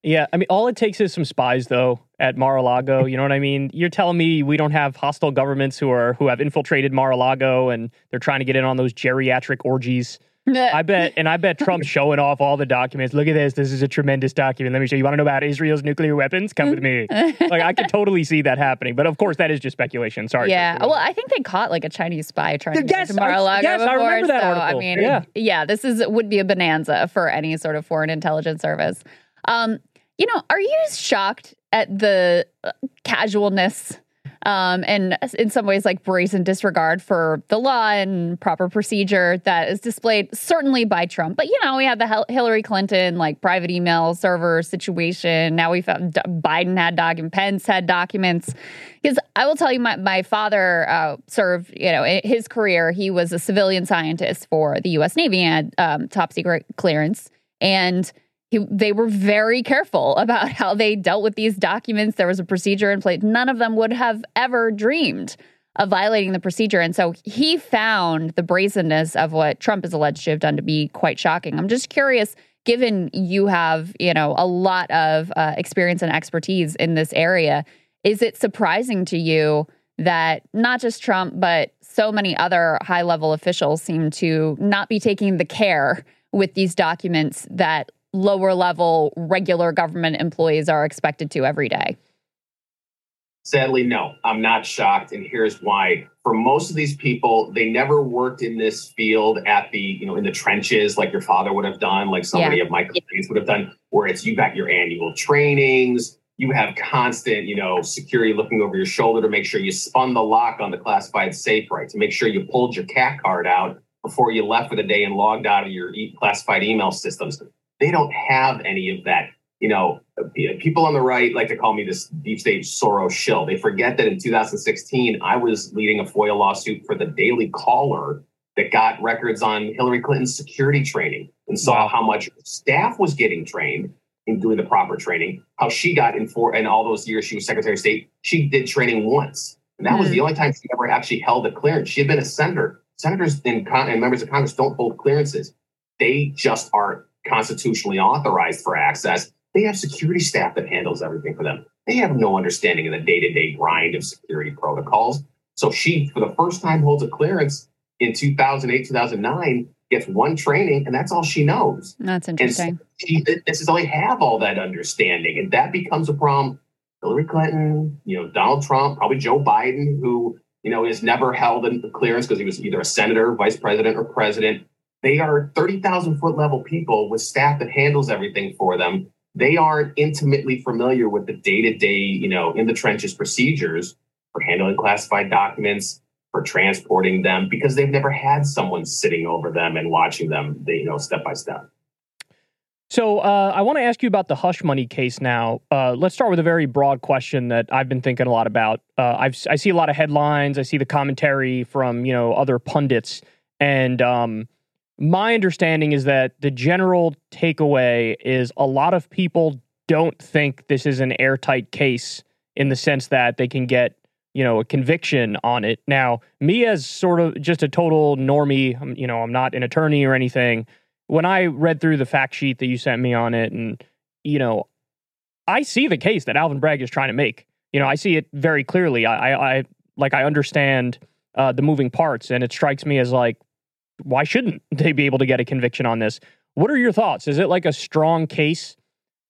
Yeah, I mean, all it takes is some spies, though, at Mar-a-Lago. You know what I mean? You're telling me we don't have hostile governments who are who have infiltrated Mar-a-Lago and they're trying to get in on those geriatric orgies I bet, and I bet Trump's showing off all the documents. Look at this. This is a tremendous document. Let me show you. You want to know about Israel's nuclear weapons? Come with me. like I could totally see that happening, but of course that is just speculation. Sorry. Yeah. Well, I think they caught like a Chinese spy trying to get to Mar-a-Lago yes, before. I remember that so, article. I mean, yeah. yeah, this is would be a bonanza for any sort of foreign intelligence service. Um, you know, are you shocked at the uh, casualness um, and in some ways like brazen disregard for the law and proper procedure that is displayed certainly by Trump. But you know, we had the Hillary Clinton like private email server situation. Now we found Biden had documents, Pence had documents. Because I will tell you, my my father uh, served. You know, his career he was a civilian scientist for the U.S. Navy and um, top secret clearance and he, they were very careful about how they dealt with these documents. There was a procedure in place. None of them would have ever dreamed of violating the procedure. And so he found the brazenness of what Trump is alleged to have done to be quite shocking. I'm just curious, given you have, you know, a lot of uh, experience and expertise in this area, is it surprising to you that not just Trump, but so many other high level officials seem to not be taking the care with these documents that lower level regular government employees are expected to every day? Sadly, no, I'm not shocked. And here's why. For most of these people, they never worked in this field at the, you know, in the trenches like your father would have done, like so yeah. many of my clients would have done, where it's you got your annual trainings, you have constant, you know, security looking over your shoulder to make sure you spun the lock on the classified safe right, to make sure you pulled your CAC card out before you left for the day and logged out of your classified email systems. They don't have any of that you know, people on the right like to call me this deep state Soros shill. They forget that in 2016, I was leading a FOIA lawsuit for the Daily Caller that got records on Hillary Clinton's security training and saw wow. how much staff was getting trained in doing the proper training, how she got in for, and all those years she was Secretary of State, she did training once. And that mm was the hmm. only time she ever actually held a clearance. She had been a senator. Senators and, con- and members of Congress don't hold clearances. They just aren't constitutionally authorized for access they have security staff that handles everything for them. They have no understanding of the day to day grind of security protocols. So she, for the first time, holds a clearance in 2008, 2009, gets one training, and that's all she knows. That's interesting. She didn't necessarily have all that understanding. And that becomes a problem. Hillary Clinton, you know, Donald Trump, probably Joe Biden, who, you know, has never held in a clearance because he was either a senator, vice president, or president. They are 30,000 foot level people with staff that handles everything for them they aren't intimately familiar with the day-to-day, you know, in the trenches procedures for handling classified documents, for transporting them, because they've never had someone sitting over them and watching them, they, you know, step by step. So uh, I want to ask you about the hush money case now. Uh, let's start with a very broad question that I've been thinking a lot about. Uh, I see a lot of headlines. I see the commentary from you know other pundits, and um, my understanding is that the general takeaway is a lot of people don't think this is an airtight case in the sense that they can get you know a conviction on it. Now me as sort of just a total normie you know i'm not an attorney or anything when i read through the fact sheet that you sent me on it and you know i see the case that alvin bragg is trying to make. You know i see it very clearly. I i, I like i understand uh, the moving parts and it strikes me as like why shouldn't they be able to get a conviction on this? What are your thoughts? Is it like a strong case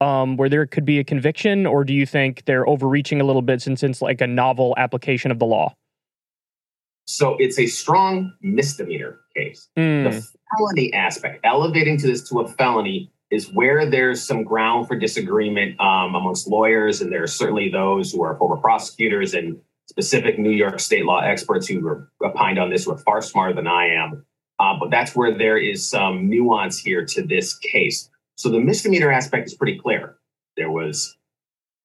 um, where there could be a conviction, or do you think they're overreaching a little bit since it's like a novel application of the law? So it's a strong misdemeanor case. Mm. The felony aspect, elevating to this to a felony, is where there's some ground for disagreement um, amongst lawyers, and there are certainly those who are former prosecutors and specific New York state law experts who are opined on this who are far smarter than I am. Uh, but that's where there is some nuance here to this case. So the misdemeanor aspect is pretty clear. There was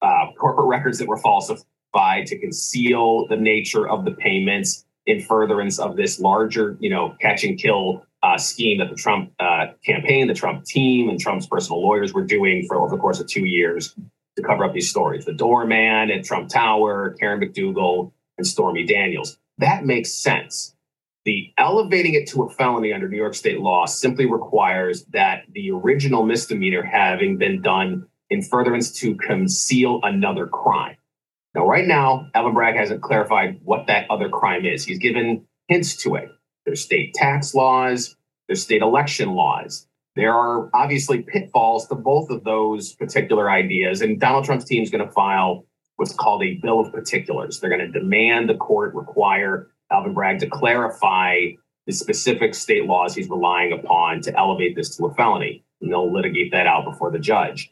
uh, corporate records that were falsified to conceal the nature of the payments in furtherance of this larger, you know, catch and kill uh, scheme that the Trump uh, campaign, the Trump team, and Trump's personal lawyers were doing for over the course of two years to cover up these stories. The doorman at Trump Tower, Karen McDougal, and Stormy Daniels. That makes sense the elevating it to a felony under New York state law simply requires that the original misdemeanor having been done in furtherance to conceal another crime. Now, right now, Alvin Bragg hasn't clarified what that other crime is. He's given hints to it. There's state tax laws, there's state election laws. There are obviously pitfalls to both of those particular ideas. And Donald Trump's team is going to file what's called a bill of particulars. They're going to demand the court require Alvin Bragg to clarify the specific state laws he's relying upon to elevate this to a felony. And they'll litigate that out before the judge.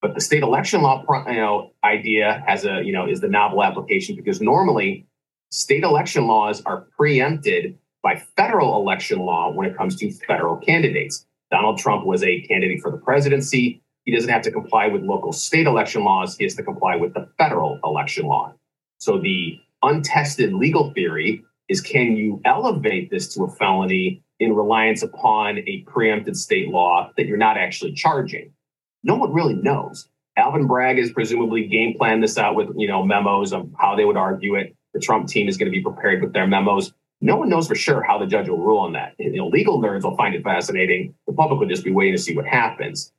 But the state election law, you know, idea has a, you know, is the novel application because normally state election laws are preempted by federal election law when it comes to federal candidates. Donald Trump was a candidate for the presidency. He doesn't have to comply with local state election laws. He has to comply with the federal election law. So the untested legal theory is can you elevate this to a felony in reliance upon a preempted state law that you're not actually charging? No one really knows. Alvin Bragg has presumably game planned this out with you know memos of how they would argue it. The Trump team is going to be prepared with their memos. No one knows for sure how the judge will rule on that. You know, legal nerds will find it fascinating. The public will just be waiting to see what happens.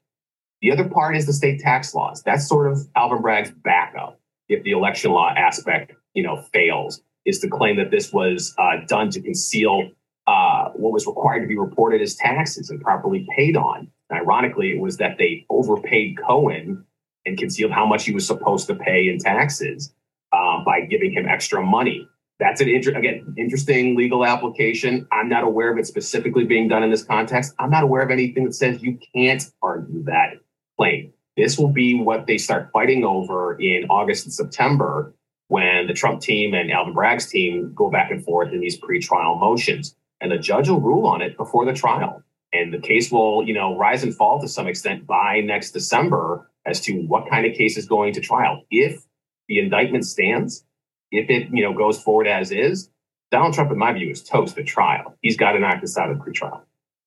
The other part is the state tax laws. That's sort of Alvin Bragg's backup if the election law aspect you know fails is to claim that this was uh, done to conceal uh, what was required to be reported as taxes and properly paid on. And ironically, it was that they overpaid Cohen and concealed how much he was supposed to pay in taxes um, by giving him extra money. That's an inter- again interesting legal application. I'm not aware of it specifically being done in this context. I'm not aware of anything that says you can't argue that claim. This will be what they start fighting over in August and September when the Trump team and Alvin Bragg's team go back and forth in these pretrial motions. And the judge will rule on it before the trial. And the case will, you know, rise and fall to some extent by next December as to what kind of case is going to trial. If the indictment stands, if it, you know, goes forward as is, Donald Trump, in my view, is toast at trial. He's got to knock this out of pretrial.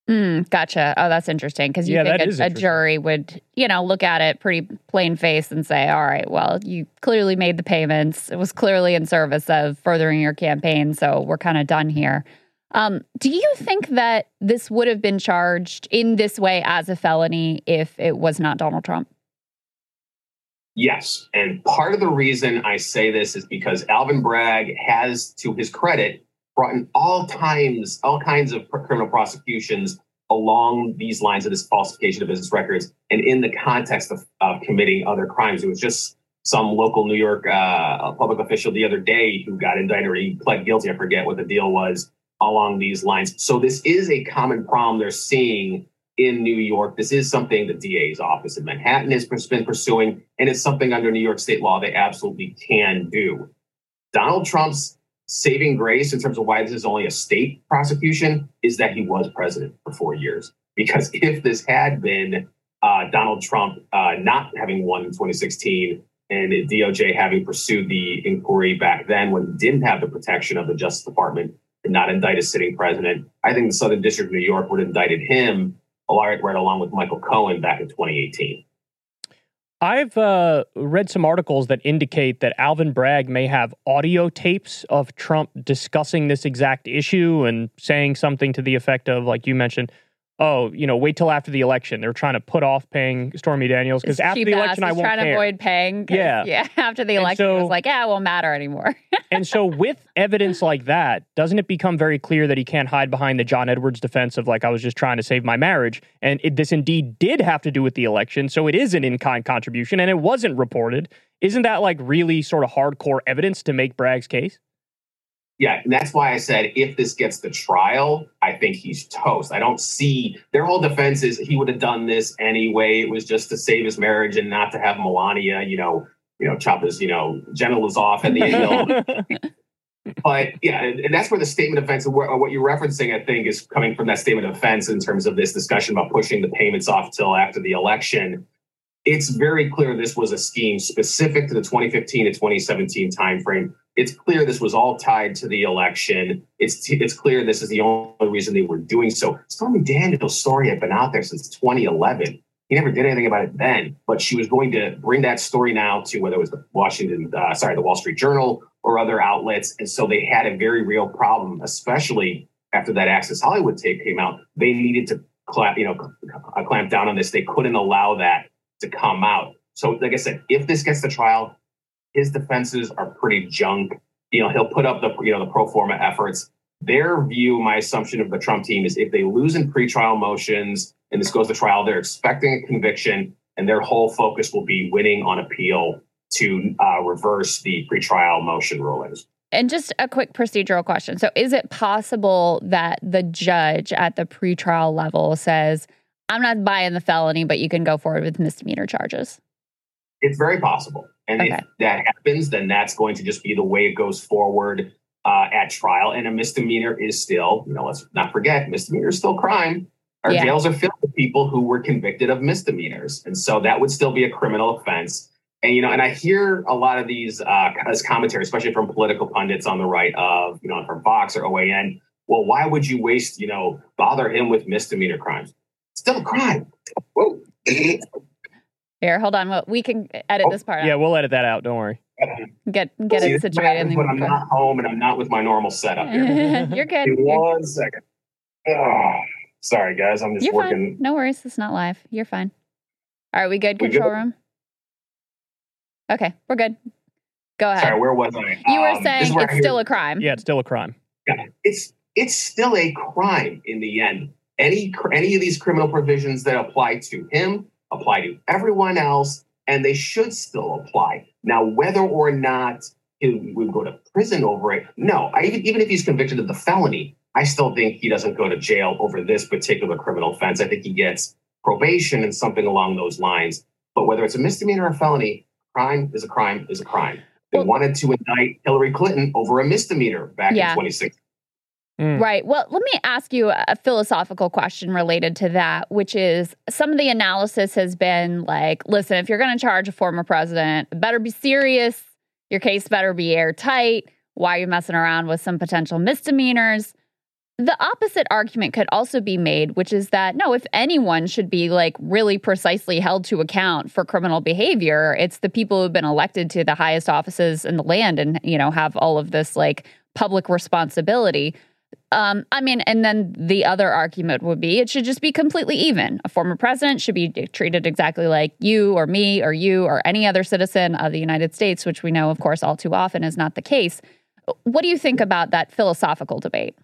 Mm, gotcha. Oh, that's interesting because you Yeah, think that a, a jury would, you know, look at it pretty plain face and say, "All right, well, you clearly made the payments. It was clearly in service of furthering your campaign, so we're kind of done here." Um, do you think that this would have been charged in this way as a felony if it was not Donald Trump? Yes. And part of the reason I say this is because Alvin Bragg has, to his credit, brought in all times, all kinds of criminal prosecutions along these lines of this falsification of business records and in the context of, of committing other crimes. It was just some local New York uh, public official the other day who got indicted or he pled guilty. I forget what the deal was along these lines. So this is a common problem they're seeing in New York. This is something the DA's office in Manhattan has been pursuing, and it's something under New York state law they absolutely can do. Donald Trump's saving grace in terms of why this is only a state prosecution is that he was president for four years. Because if this had been uh, Donald Trump uh, not having won in 2016 and DOJ having pursued the inquiry back then when he didn't have the protection of the Justice Department and not indict a sitting president, I think the Southern District of New York would have indicted him right, right along with Michael Cohen back in 2018. I've uh, read some articles that indicate that Alvin Bragg may have audio tapes of Trump discussing this exact issue and saying something to the effect of, like you mentioned, oh, you know, wait till after the election. They're trying to put off paying Stormy Daniels because after the election, I won't trying to avoid paying. Yeah. yeah. After the election, it was like, yeah, it won't matter anymore. and so, with evidence like that, doesn't it become very clear that he can't hide behind the John Edwards defense of, like, I was just trying to save my marriage? And it, this indeed did have to do with the election. So, it is an in kind contribution and it wasn't reported. Isn't that, like, really sort of hardcore evidence to make Bragg's case? Yeah, and that's why I said if this gets the trial, I think he's toast. I don't see their whole defense is he would have done this anyway. It was just to save his marriage and not to have Melania, you know, you know, chop his, you know, genitals off at the end. but yeah, and, and that's where the statement of defense, what what you're referencing, I think, is coming from that statement of defense in terms of this discussion about pushing the payments off till after the election. It's very clear this was a scheme specific to the 2015 to 2017 timeframe. It's clear this was all tied to the election. It's it's clear this is the only reason they were doing so. Stormy Daniels' story had been out there since 2011. He never did anything about it then, but she was going to bring that story now to whether it was the Washington, uh, sorry, the Wall Street Journal or other outlets, and so they had a very real problem, especially after that Access Hollywood tape came out. They needed to clamp, you know, clamp down on this. They couldn't allow that to come out. So, like I said, if this gets to trial, his defenses are pretty junk. You know, he'll put up the you know the pro forma efforts. Their view, my assumption of the Trump team is if they lose in pretrial motions and this goes to trial, they're expecting a conviction, and their whole focus will be winning on appeal to uh, reverse the pretrial motion rulings. And just a quick procedural question. So, is it possible that the judge at the pretrial level says, I'm not buying the felony, but you can go forward with misdemeanor charges? It's very possible. And Okay. if that happens, then that's going to just be the way it goes forward uh, at trial. And a misdemeanor is still, you know, let's not forget, misdemeanor is still crime. Our Yeah. jails are filled with people who were convicted of misdemeanors. And so that would still be a criminal offense. And, you know, and I hear a lot of these uh, as commentary, especially from political pundits on the right of, you know, from Fox or OAN. Well, why would you waste, you know, bother him with misdemeanor crimes? Still a crime. Whoa. Here, hold on. Well, we can edit Oh, this part Yeah, out. we'll edit that out. Don't worry. Get get See, it situated. happens and when I'm not home and I'm not with my normal setup here. You're good. Give me You're, one second. Oh, sorry, guys. I'm just you're working. fine. No worries. It's not live. You're fine. All right, we good? We Control good? room? Okay, we're good. Go ahead. Sorry, where was I? you were Um, this saying it's still a crime. Yeah, it's still a crime. Yeah, it's it's still a crime in the end. Any any of these criminal provisions that apply to him apply to everyone else, and they should still apply. Now, whether or not he would go to prison over it, no. I, even even if he's convicted of the felony, I still think he doesn't go to jail over this particular criminal offense. I think he gets probation and something along those lines. But whether it's a misdemeanor or a felony, crime is a crime is a crime. They wanted to indict Hillary Clinton over a misdemeanor back yeah. in 2016. Mm. Right. Well, let me ask you a philosophical question related to that, which is some of the analysis has been like, listen, if you're going to charge a former president, better be serious. Your case better be airtight. Why are you messing around with some potential misdemeanors? The opposite argument could also be made, which is that no, if anyone should be like really precisely held to account for criminal behavior, it's the people who've been elected to the highest offices in the land and, you know, have all of this like public responsibility. Um, I mean, and then the other argument would be it should just be completely even. A former president should be treated exactly like you or me or you or any other citizen of the United States, which we know, of course, all too often is not the case. What do you think about that philosophical debate?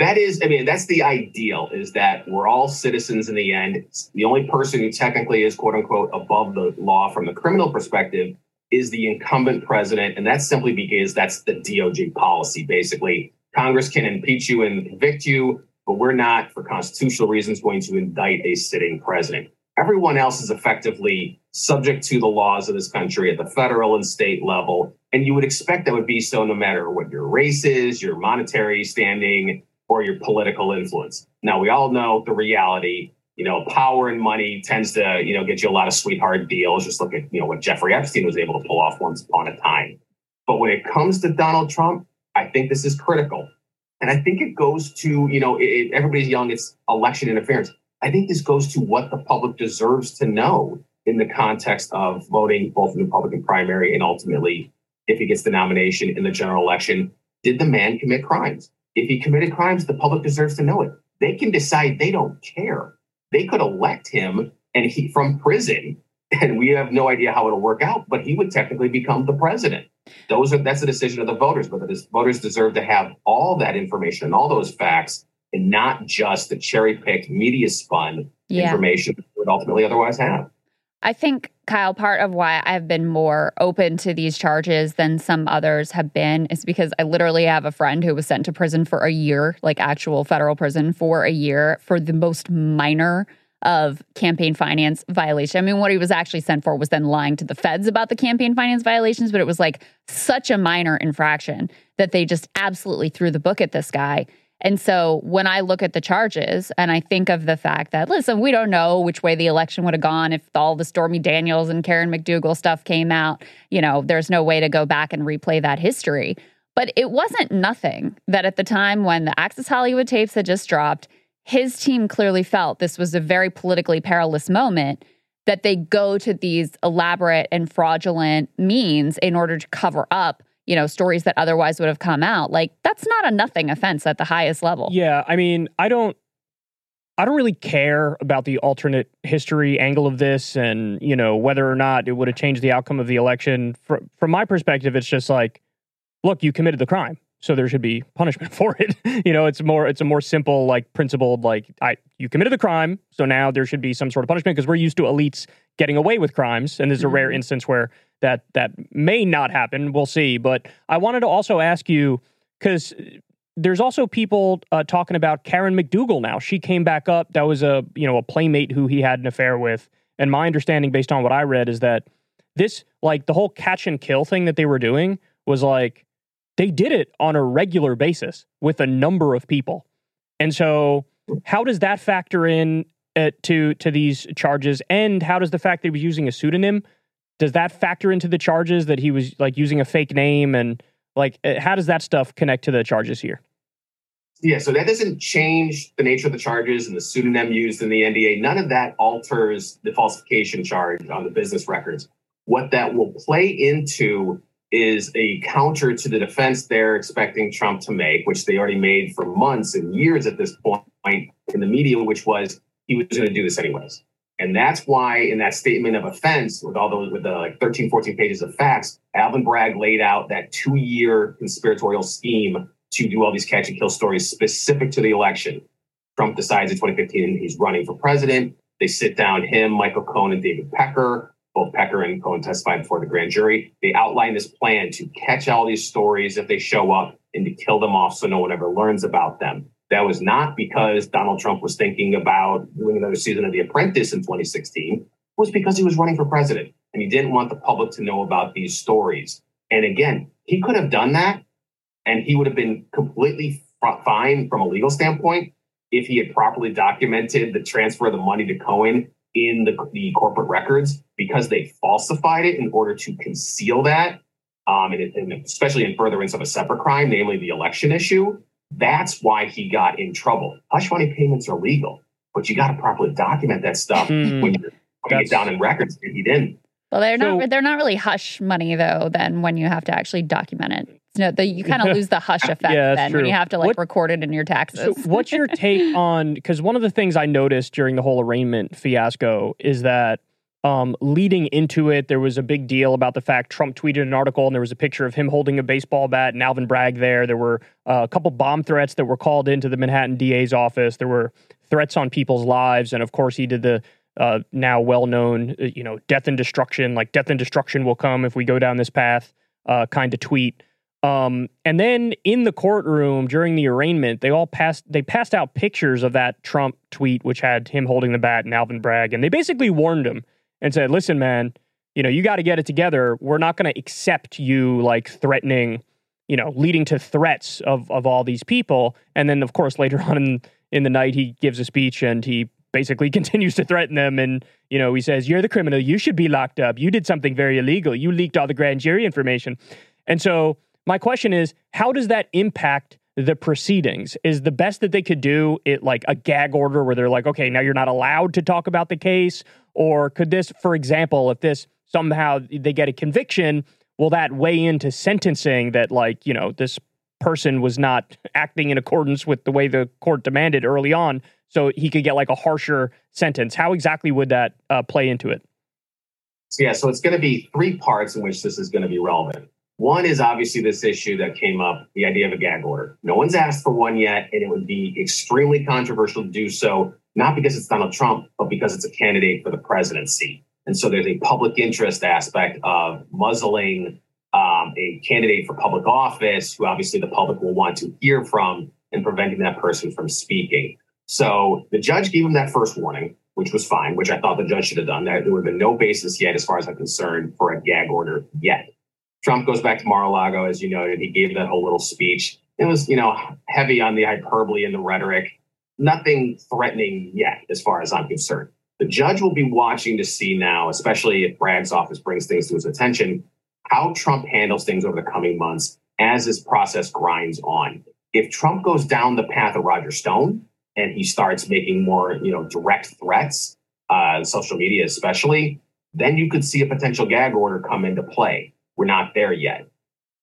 that is, I mean, that's the ideal is that we're all citizens in the end. The only person who technically is quote unquote above the law from the criminal perspective is the incumbent president. And that's simply because that's the DOJ policy. Basically, Congress can impeach you and convict you, but we're not, for constitutional reasons, going to indict a sitting president. Everyone else is effectively subject to the laws of this country at the federal and state level. And you would expect that would be so no matter what your race is, your monetary standing, or your political influence. Now, we all know the reality. You know, power and money tends to, you know, get you a lot of sweetheart deals. Just look at, you know, what Jeffrey Epstein was able to pull off once upon a time. But when it comes to Donald Trump, think this is critical. And I think it goes to, you know, it, everybody's yelling it's election interference. I think this goes to what the public deserves to know in the context of voting both in the Republican primary and ultimately, if he gets the nomination in the general election, did the man commit crimes? If he committed crimes, the public deserves to know it. They can decide they don't care. They could elect him and he from prison, and we have no idea how it'll work out, but he would technically become the president. Those are that's the decision of the voters, but the voters deserve to have all that information and all those facts and not just the cherry picked media spun yeah. information that would ultimately otherwise have. I think, Kyle, part of why I've been more open to these charges than some others have been is because I literally have a friend who was sent to prison for a year, like actual federal prison for a year, for the most minor of campaign finance violation. I mean, what he was actually sent for was then lying to the feds about the campaign finance violations, but it was like such a minor infraction that they just absolutely threw the book at this guy. And so when I look at the charges and I think of the fact that, listen, we don't know which way the election would have gone if all the Stormy Daniels and Karen McDougal stuff came out, you know, there's no way to go back and replay that history. But it wasn't nothing that at the time when the Access Hollywood tapes had just dropped, his team clearly felt this was a very politically perilous moment that they go to these elaborate and fraudulent means in order to cover up you know, stories that otherwise would have come out. Like that's not a nothing offense at the highest level. Yeah, I mean, I don't I don't really care about the alternate history angle of this and, you know, whether or not it would have changed the outcome of the election. From from my perspective, it's just like, look, you committed the crime so there should be punishment for it. you know, it's more it's a more simple like principled like I you committed the crime, so now there should be some sort of punishment because we're used to elites getting away with crimes and there's a mm-hmm. rare instance where that that may not happen. We'll see, but I wanted to also ask you cuz there's also people uh, talking about Karen McDougal now. She came back up. That was a, you know, a playmate who he had an affair with. And my understanding based on what I read is that this like the whole catch and kill thing that they were doing was like they did it on a regular basis with a number of people. And so, how does that factor in uh, to to these charges? And how does the fact that he was using a pseudonym does that factor into the charges that he was like using a fake name and like uh, how does that stuff connect to the charges here? Yeah, so that doesn't change the nature of the charges and the pseudonym used in the NDA. None of that alters the falsification charge on the business records. What that will play into is a counter to the defense they're expecting Trump to make, which they already made for months and years at this point in the media, which was he was going to do this anyways. And that's why in that statement of offense, with all those with the like 13, 14 pages of facts, Alvin Bragg laid out that two-year conspiratorial scheme to do all these catch and kill stories specific to the election. Trump decides in 2015 he's running for president. They sit down him, Michael Cohen, and David Pecker. Both Pecker and Cohen testified before the grand jury. They outline this plan to catch all these stories if they show up and to kill them off so no one ever learns about them. That was not because Donald Trump was thinking about doing another season of The Apprentice in 2016. It was because he was running for president and he didn't want the public to know about these stories. And again, he could have done that and he would have been completely fine from a legal standpoint if he had properly documented the transfer of the money to Cohen in the, the corporate records because they falsified it in order to conceal that, um, and, and especially in furtherance of a separate crime, namely the election issue. That's why he got in trouble. Hush money payments are legal, but you got to properly document that stuff mm, when you're putting it down in records. And he didn't. Well, they're so, not. They're not really hush money though. Then when you have to actually document it, you kind of lose the hush effect yeah, then true. when you have to like what, record it in your taxes. So what's your take on? Because one of the things I noticed during the whole arraignment fiasco is that um, leading into it, there was a big deal about the fact Trump tweeted an article and there was a picture of him holding a baseball bat and Alvin Bragg there. There were uh, a couple bomb threats that were called into the Manhattan DA's office. There were threats on people's lives, and of course, he did the uh, now well-known, uh, you know, death and destruction. Like death and destruction will come if we go down this path. Uh, kind of tweet. Um, and then in the courtroom during the arraignment, they all passed they passed out pictures of that Trump tweet, which had him holding the bat and Alvin Bragg, and they basically warned him and said, "Listen, man, you know you got to get it together. We're not going to accept you like threatening, you know, leading to threats of of all these people." And then, of course, later on in, in the night, he gives a speech and he basically continues to threaten them and you know he says you're the criminal you should be locked up you did something very illegal you leaked all the grand jury information and so my question is, how does that impact the proceedings? Is the best that they could do it like a gag order where they're like, okay, now you're not allowed to talk about the case? Or could this, for example, if this somehow they get a conviction, will that weigh into sentencing that, like, you know, this person was not acting in accordance with the way the court demanded early on? So he could get like a harsher sentence. How exactly would that uh, play into it? yeah, so it's going to be three parts in which this is going to be relevant. One is obviously this issue that came up the idea of a gag order. No one's asked for one yet, and it would be extremely controversial to do so, not because it's Donald Trump, but because it's a candidate for the presidency. And so there's a public interest aspect of muzzling um, a candidate for public office who obviously the public will want to hear from and preventing that person from speaking. So the judge gave him that first warning, which was fine, which I thought the judge should have done. There would have been no basis yet, as far as I'm concerned, for a gag order yet. Trump goes back to Mar-a-Lago, as you noted. He gave that whole little speech. It was, you know, heavy on the hyperbole and the rhetoric. Nothing threatening yet, as far as I'm concerned. The judge will be watching to see now, especially if Bragg's office brings things to his attention, how Trump handles things over the coming months as this process grinds on. If Trump goes down the path of Roger Stone and he starts making more, you know, direct threats, uh, social media especially, then you could see a potential gag order come into play. We're not there yet.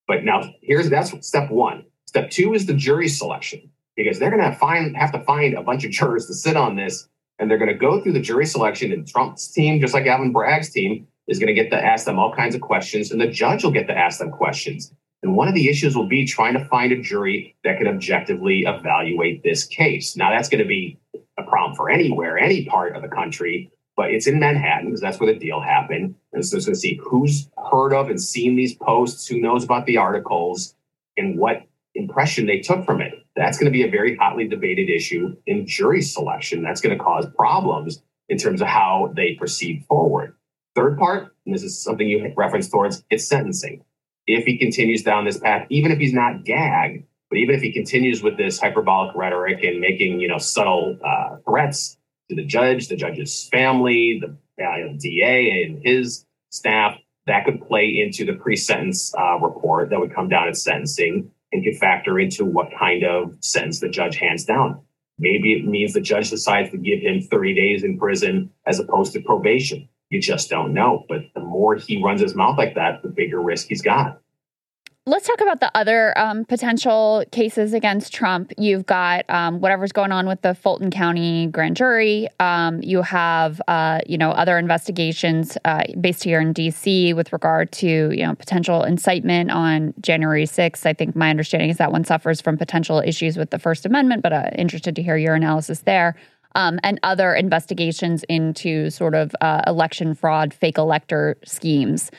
But now here's that's step one. Step two is the jury selection because they're going to find have to find a bunch of jurors to sit on this, and they're going to go through the jury selection. And Trump's team, just like Alvin Bragg's team, is going to get to ask them all kinds of questions, and the judge will get to ask them questions. And one of the issues will be trying to find a jury that can objectively evaluate this case. Now, that's going to be a problem for anywhere, any part of the country but it's in Manhattan because that's where the deal happened. And so it's going to see who's heard of and seen these posts, who knows about the articles, and what impression they took from it. That's going to be a very hotly debated issue in jury selection. That's going to cause problems in terms of how they proceed forward. Third part, and this is something you referenced towards, it's sentencing. If he continues down this path, even if he's not gagged, but even if he continues with this hyperbolic rhetoric and making you know subtle uh, threats to the judge, the judge's family, the uh, DA and his staff. That could play into the pre-sentence uh, report that would come down at sentencing and could factor into what kind of sentence the judge hands down. Maybe it means the judge decides to give him 30 days in prison as opposed to probation. You just don't know. But the more he runs his mouth like that, the bigger risk he's got. Let's talk about the other um, potential cases against Trump. You've got um, whatever's going on with the Fulton County grand jury. Um, you have, uh, you know, other investigations uh, based here in D.C. with regard to, you know, potential incitement on January 6th. I think my understanding is that one suffers from potential issues with the First Amendment, but uh, interested to hear your analysis there. Um, and other investigations into sort of uh, election fraud, fake elector schemes.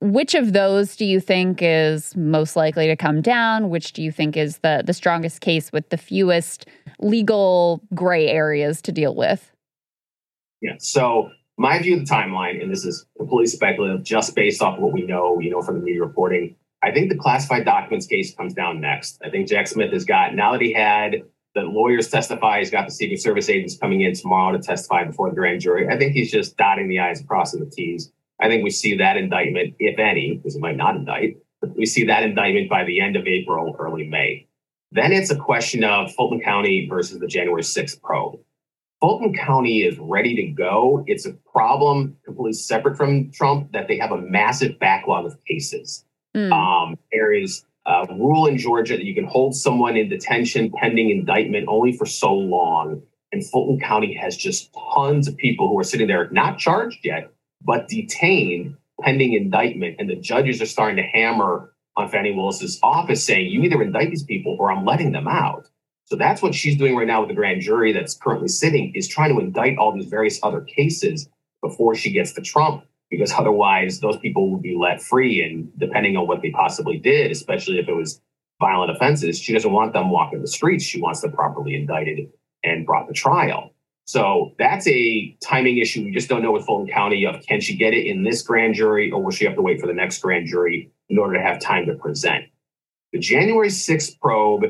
Which of those do you think is most likely to come down? Which do you think is the the strongest case with the fewest legal gray areas to deal with? Yeah. So my view of the timeline, and this is completely speculative, just based off of what we know, you know, from the media reporting. I think the classified documents case comes down next. I think Jack Smith has got now that he had the lawyers testify, he's got the Secret Service agents coming in tomorrow to testify before the grand jury. I think he's just dotting the I's crossing the T's. I think we see that indictment, if any, because he might not indict, but we see that indictment by the end of April, early May. Then it's a question of Fulton County versus the January 6th probe. Fulton County is ready to go. It's a problem completely separate from Trump that they have a massive backlog of cases. Mm. Um, there is a rule in Georgia that you can hold someone in detention pending indictment only for so long. And Fulton County has just tons of people who are sitting there not charged yet, but detained pending indictment. And the judges are starting to hammer on Fani Willis's office saying, you either indict these people or I'm letting them out. So that's what she's doing right now with the grand jury that's currently sitting is trying to indict all these various other cases before she gets to Trump, because otherwise those people would be let free. And depending on what they possibly did, especially if it was violent offenses, she doesn't want them walking the streets. She wants them properly indicted and brought to trial. So that's a timing issue. We just don't know with Fulton County of can she get it in this grand jury or will she have to wait for the next grand jury in order to have time to present? The January 6th probe,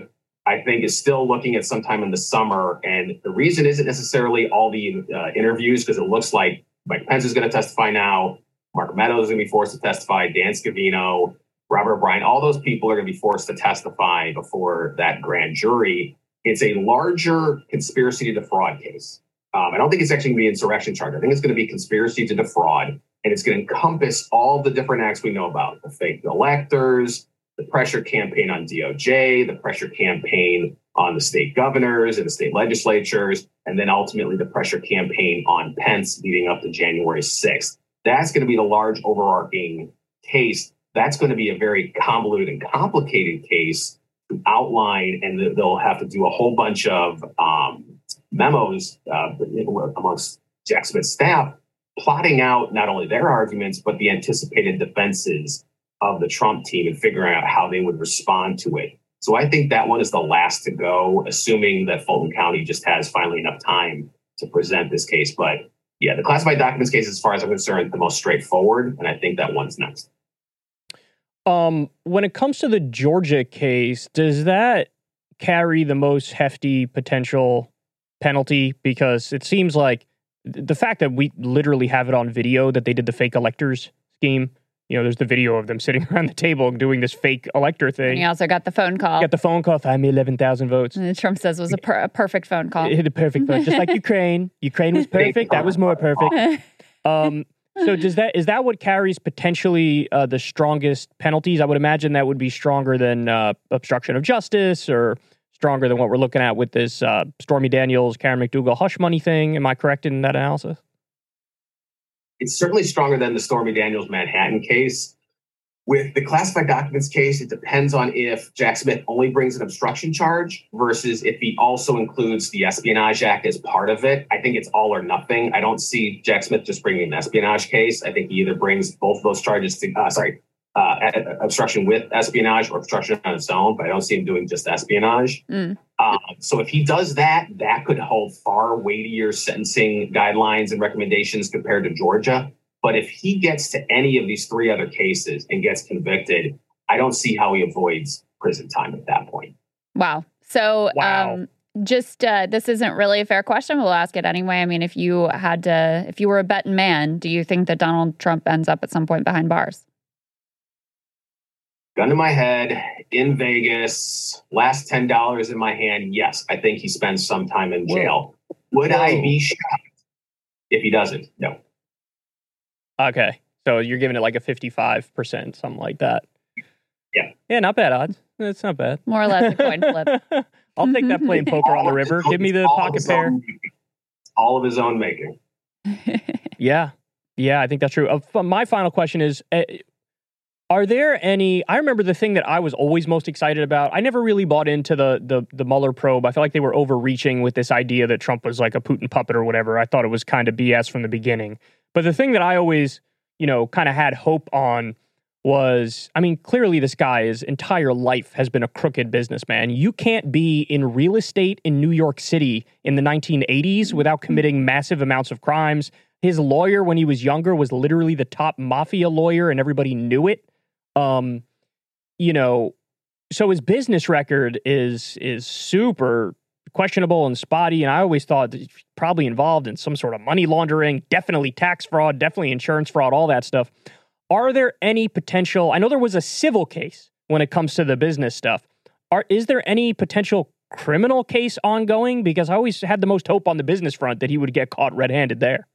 I think, is still looking at sometime in the summer. And the reason isn't necessarily all the uh, interviews, because it looks like Mike Pence is going to testify now. Mark Meadows is going to be forced to testify. Dan Scavino, Robert O'Brien, all those people are going to be forced to testify before that grand jury. It's a larger conspiracy to defraud case. Um, I don't think it's actually going to be insurrection charge. I think it's going to be conspiracy to defraud, and it's going to encompass all the different acts we know about the fake electors, the pressure campaign on DOJ, the pressure campaign on the state governors and the state legislatures, and then ultimately the pressure campaign on Pence leading up to January 6th. That's going to be the large overarching case. That's going to be a very convoluted and complicated case to outline, and they'll have to do a whole bunch of um, memos uh, amongst Jack Smith's staff, plotting out not only their arguments, but the anticipated defenses of the Trump team and figuring out how they would respond to it. So I think that one is the last to go, assuming that Fulton County just has finally enough time to present this case. But yeah, the classified documents case, as far as I'm concerned, the most straightforward, and I think that one's next. Um, when it comes to the Georgia case, does that carry the most hefty potential penalty because it seems like the fact that we literally have it on video that they did the fake electors scheme. You know, there's the video of them sitting around the table doing this fake elector thing. And he also got the phone call. Got the phone call. Find me 11,000 votes. And Trump says it was a, per- a perfect phone call. It hit a perfect phone, just like Ukraine. Ukraine was perfect. That was more perfect. Um, so does that is that what carries potentially uh, the strongest penalties? I would imagine that would be stronger than uh, obstruction of justice or stronger than what we're looking at with this uh, Stormy Daniels, Karen McDougal hush money thing. Am I correct in that analysis? It's certainly stronger than the Stormy Daniels Manhattan case. With the classified documents case, it depends on if Jack Smith only brings an obstruction charge versus if he also includes the Espionage Act as part of it. I think it's all or nothing. I don't see Jack Smith just bringing an espionage case. I think he either brings both those charges to, uh, sorry, uh, obstruction with espionage or obstruction on its own, but I don't see him doing just espionage. Mm. Um, so if he does that, that could hold far weightier sentencing guidelines and recommendations compared to Georgia. But if he gets to any of these three other cases and gets convicted, I don't see how he avoids prison time at that point. Wow. So, wow. Um, just uh, this isn't really a fair question. We'll ask it anyway. I mean, if you had to, if you were a betting man, do you think that Donald Trump ends up at some point behind bars? Gun to my head in Vegas, last ten dollars in my hand. Yes, I think he spends some time in jail. Whoa. Would Whoa. I be shocked if he doesn't? No. Okay, so you're giving it like a fifty-five percent, something like that. Yeah. Yeah, not bad odds. That's not bad. More or less a coin flip. I'll take that playing poker on the river. Give me the pocket pair. all of his own making. Yeah. Yeah, I think that's true. Uh, my final question is uh, Are there any? I remember the thing that I was always most excited about. I never really bought into the, the, the Mueller probe. I felt like they were overreaching with this idea that Trump was like a Putin puppet or whatever. I thought it was kind of BS from the beginning. But the thing that I always, you know, kind of had hope on was I mean, clearly this guy's entire life has been a crooked businessman. You can't be in real estate in New York City in the 1980s without mm-hmm. committing massive amounts of crimes. His lawyer, when he was younger, was literally the top mafia lawyer, and everybody knew it. Um, you know, so his business record is is super questionable and spotty. And I always thought probably involved in some sort of money laundering, definitely tax fraud, definitely insurance fraud, all that stuff. Are there any potential? I know there was a civil case when it comes to the business stuff. Are is there any potential criminal case ongoing? Because I always had the most hope on the business front that he would get caught red-handed there.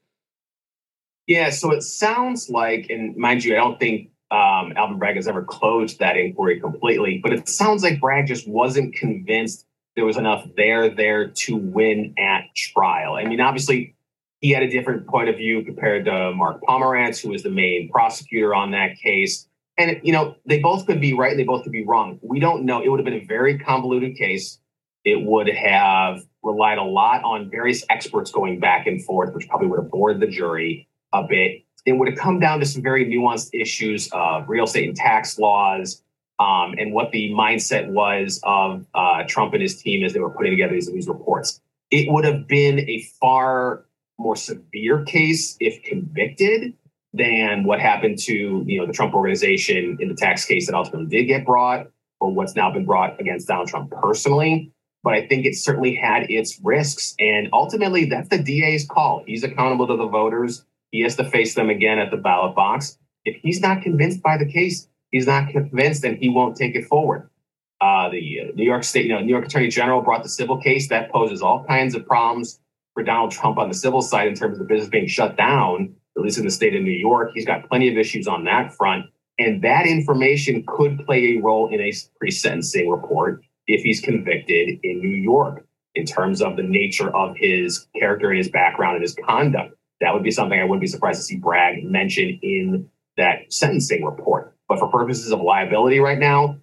Yeah, so it sounds like, and mind you, I don't think um, Alvin Bragg has ever closed that inquiry completely, but it sounds like Bragg just wasn't convinced there was enough there there to win at trial. I mean, obviously, he had a different point of view compared to Mark Pomerantz, who was the main prosecutor on that case. And you know, they both could be right, and they both could be wrong. We don't know. It would have been a very convoluted case. It would have relied a lot on various experts going back and forth, which probably would have bored the jury a bit. It would have come down to some very nuanced issues of real estate and tax laws, um, and what the mindset was of uh, Trump and his team as they were putting together these, these reports. It would have been a far more severe case if convicted than what happened to you know the Trump organization in the tax case that ultimately did get brought, or what's now been brought against Donald Trump personally. But I think it certainly had its risks, and ultimately that's the DA's call. He's accountable to the voters. He has to face them again at the ballot box. If he's not convinced by the case, he's not convinced, and he won't take it forward. Uh, the uh, New York State, you know, New York Attorney General brought the civil case that poses all kinds of problems for Donald Trump on the civil side in terms of the business being shut down, at least in the state of New York. He's got plenty of issues on that front. And that information could play a role in a pre sentencing report if he's convicted in New York in terms of the nature of his character and his background and his conduct. That would be something I wouldn't be surprised to see Bragg mention in that sentencing report. But for purposes of liability right now,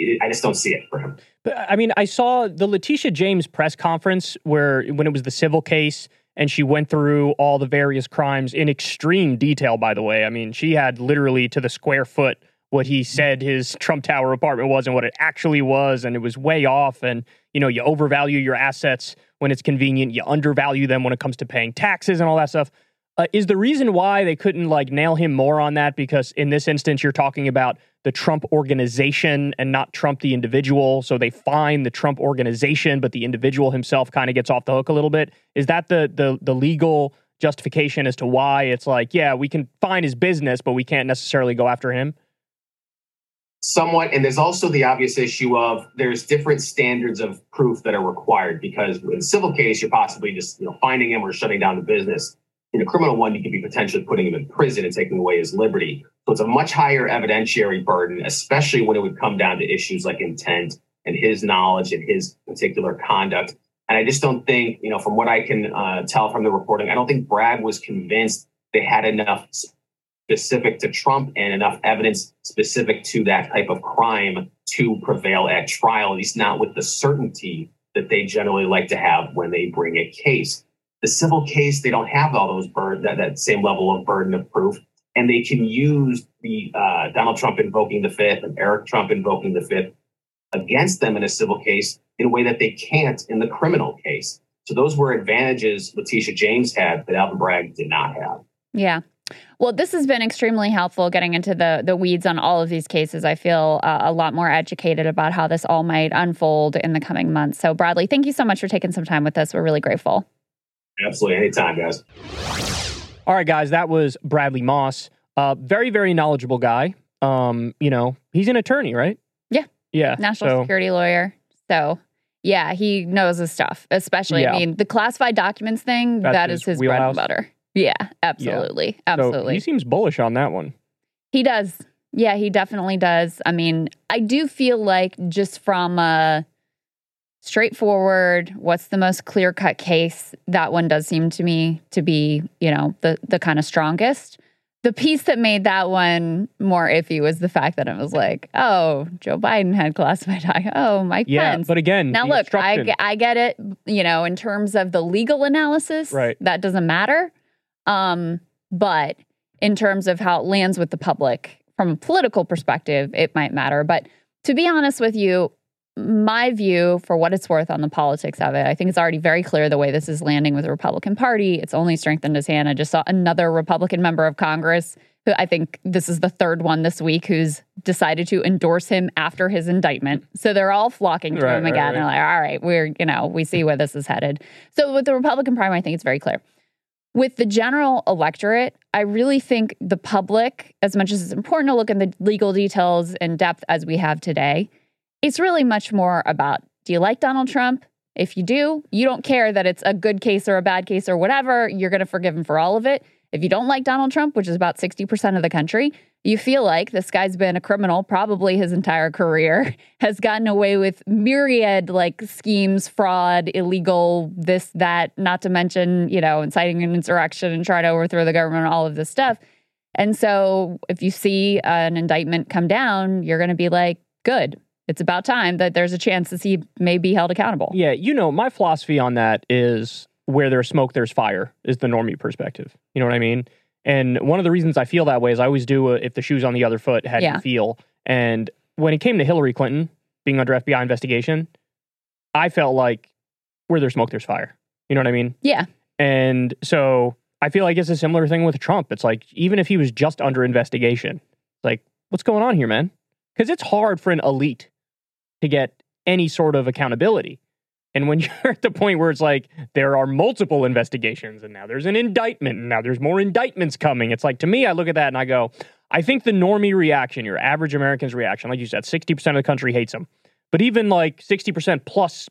I just don't see it for him. But I mean, I saw the Letitia James press conference where when it was the civil case and she went through all the various crimes in extreme detail, by the way. I mean, she had literally to the square foot what he said his Trump Tower apartment was and what it actually was, and it was way off. And, you know, you overvalue your assets when it's convenient, you undervalue them when it comes to paying taxes and all that stuff. Uh, is the reason why they couldn't like nail him more on that? Because in this instance you're talking about the Trump organization and not Trump the individual. So they fine the Trump organization but the individual himself kind of gets off the hook a little bit. Is that the the the legal justification as to why it's like yeah we can fine his business but we can't necessarily go after him? Somewhat and there's also the obvious issue of there's different standards of proof that are required because in a civil case you're possibly just you know finding him or shutting down the business in a criminal one you could be potentially putting him in prison and taking away his liberty so it's a much higher evidentiary burden especially when it would come down to issues like intent and his knowledge and his particular conduct and i just don't think you know from what i can uh, tell from the reporting i don't think bragg was convinced they had enough specific to Trump and enough evidence specific to that type of crime to prevail at trial, at least not with the certainty that they generally like to have when they bring a case. The civil case, they don't have all those burden, that, that same level of burden of proof, and they can use the uh, Donald Trump invoking the fifth and Eric Trump invoking the fifth against them in a civil case in a way that they can't in the criminal case. So those were advantages Letitia James had that Alvin Bragg did not have. Yeah. Well, this has been extremely helpful getting into the the weeds on all of these cases. I feel uh, a lot more educated about how this all might unfold in the coming months. So, Bradley, thank you so much for taking some time with us. We're really grateful. Absolutely, anytime, guys. all right guys that was Bradley Moss uh very very knowledgeable guy um you know he's an attorney right Yeah. yeah National so- security lawyer. So, yeah, he knows his stuff, especially, Yeah. I mean, the classified documents thing, That's that his is his bread and butter. Yeah, absolutely. So Absolutely. he seems bullish on that one. he does. Yeah, he definitely does. I mean, I do feel like just from a straightforward, what's the most clear cut case, that one does seem to me to be, you know, the the kind of strongest. The piece that made that one more iffy was the fact that it was like, oh, Joe Biden had classified doc- Oh, Mike Yeah, Pence. but again, now look, I, I get it. You know, in terms of the legal analysis, Right. that doesn't matter. Um, but in terms of how it lands with the public from a political perspective, it might matter. But to be honest with you, my view, for what it's worth on the politics of it, I think it's already very clear the way this is landing with the Republican Party. It's only strengthened his hand. I just saw another Republican member of Congress who I think this is the third one this week who's decided to endorse him after his indictment. So they're all flocking to Right, him right, again. right. And like, all right, we're, you know, we see where this is headed. So with the Republican primary, I think it's very clear. With the general electorate, I really think the public, as much as it's important to look at the legal details in depth as we have today, it's really much more about do you like Donald Trump? If you do, you don't care that it's a good case or a bad case or whatever, you're going to forgive him for all of it. If you don't like Donald Trump, which is about 60% of the country, you feel like this guy's been a criminal probably his entire career, has gotten away with myriad like schemes, fraud, illegal, this, that, not to mention, you know, inciting an insurrection and trying to overthrow the government, all of this stuff. And so if you see an indictment come down, you're going to be like, good. It's about time that there's a chance that he may be held accountable. Yeah, you know, my philosophy on that is where there's smoke, there's fire, is the normie perspective. You know what I mean? And one of the reasons I feel that way is I always do a, if the shoe's on the other foot, do Yeah. feel? And when it came to Hillary Clinton being under FBI investigation, I felt like where there's smoke, there's fire. You know what I mean? Yeah. And so I feel like it's a similar thing with Trump. It's like, even if he was just under investigation, like, what's going on here, man? Because it's hard for an elite to get any sort of accountability. And when you're at the point where it's like there are multiple investigations and now there's an indictment and now there's more indictments coming, it's like to me, I look at that and I go, I think the normie reaction, your average American's reaction, like you said, 60% of the country hates him. But even like 60% plus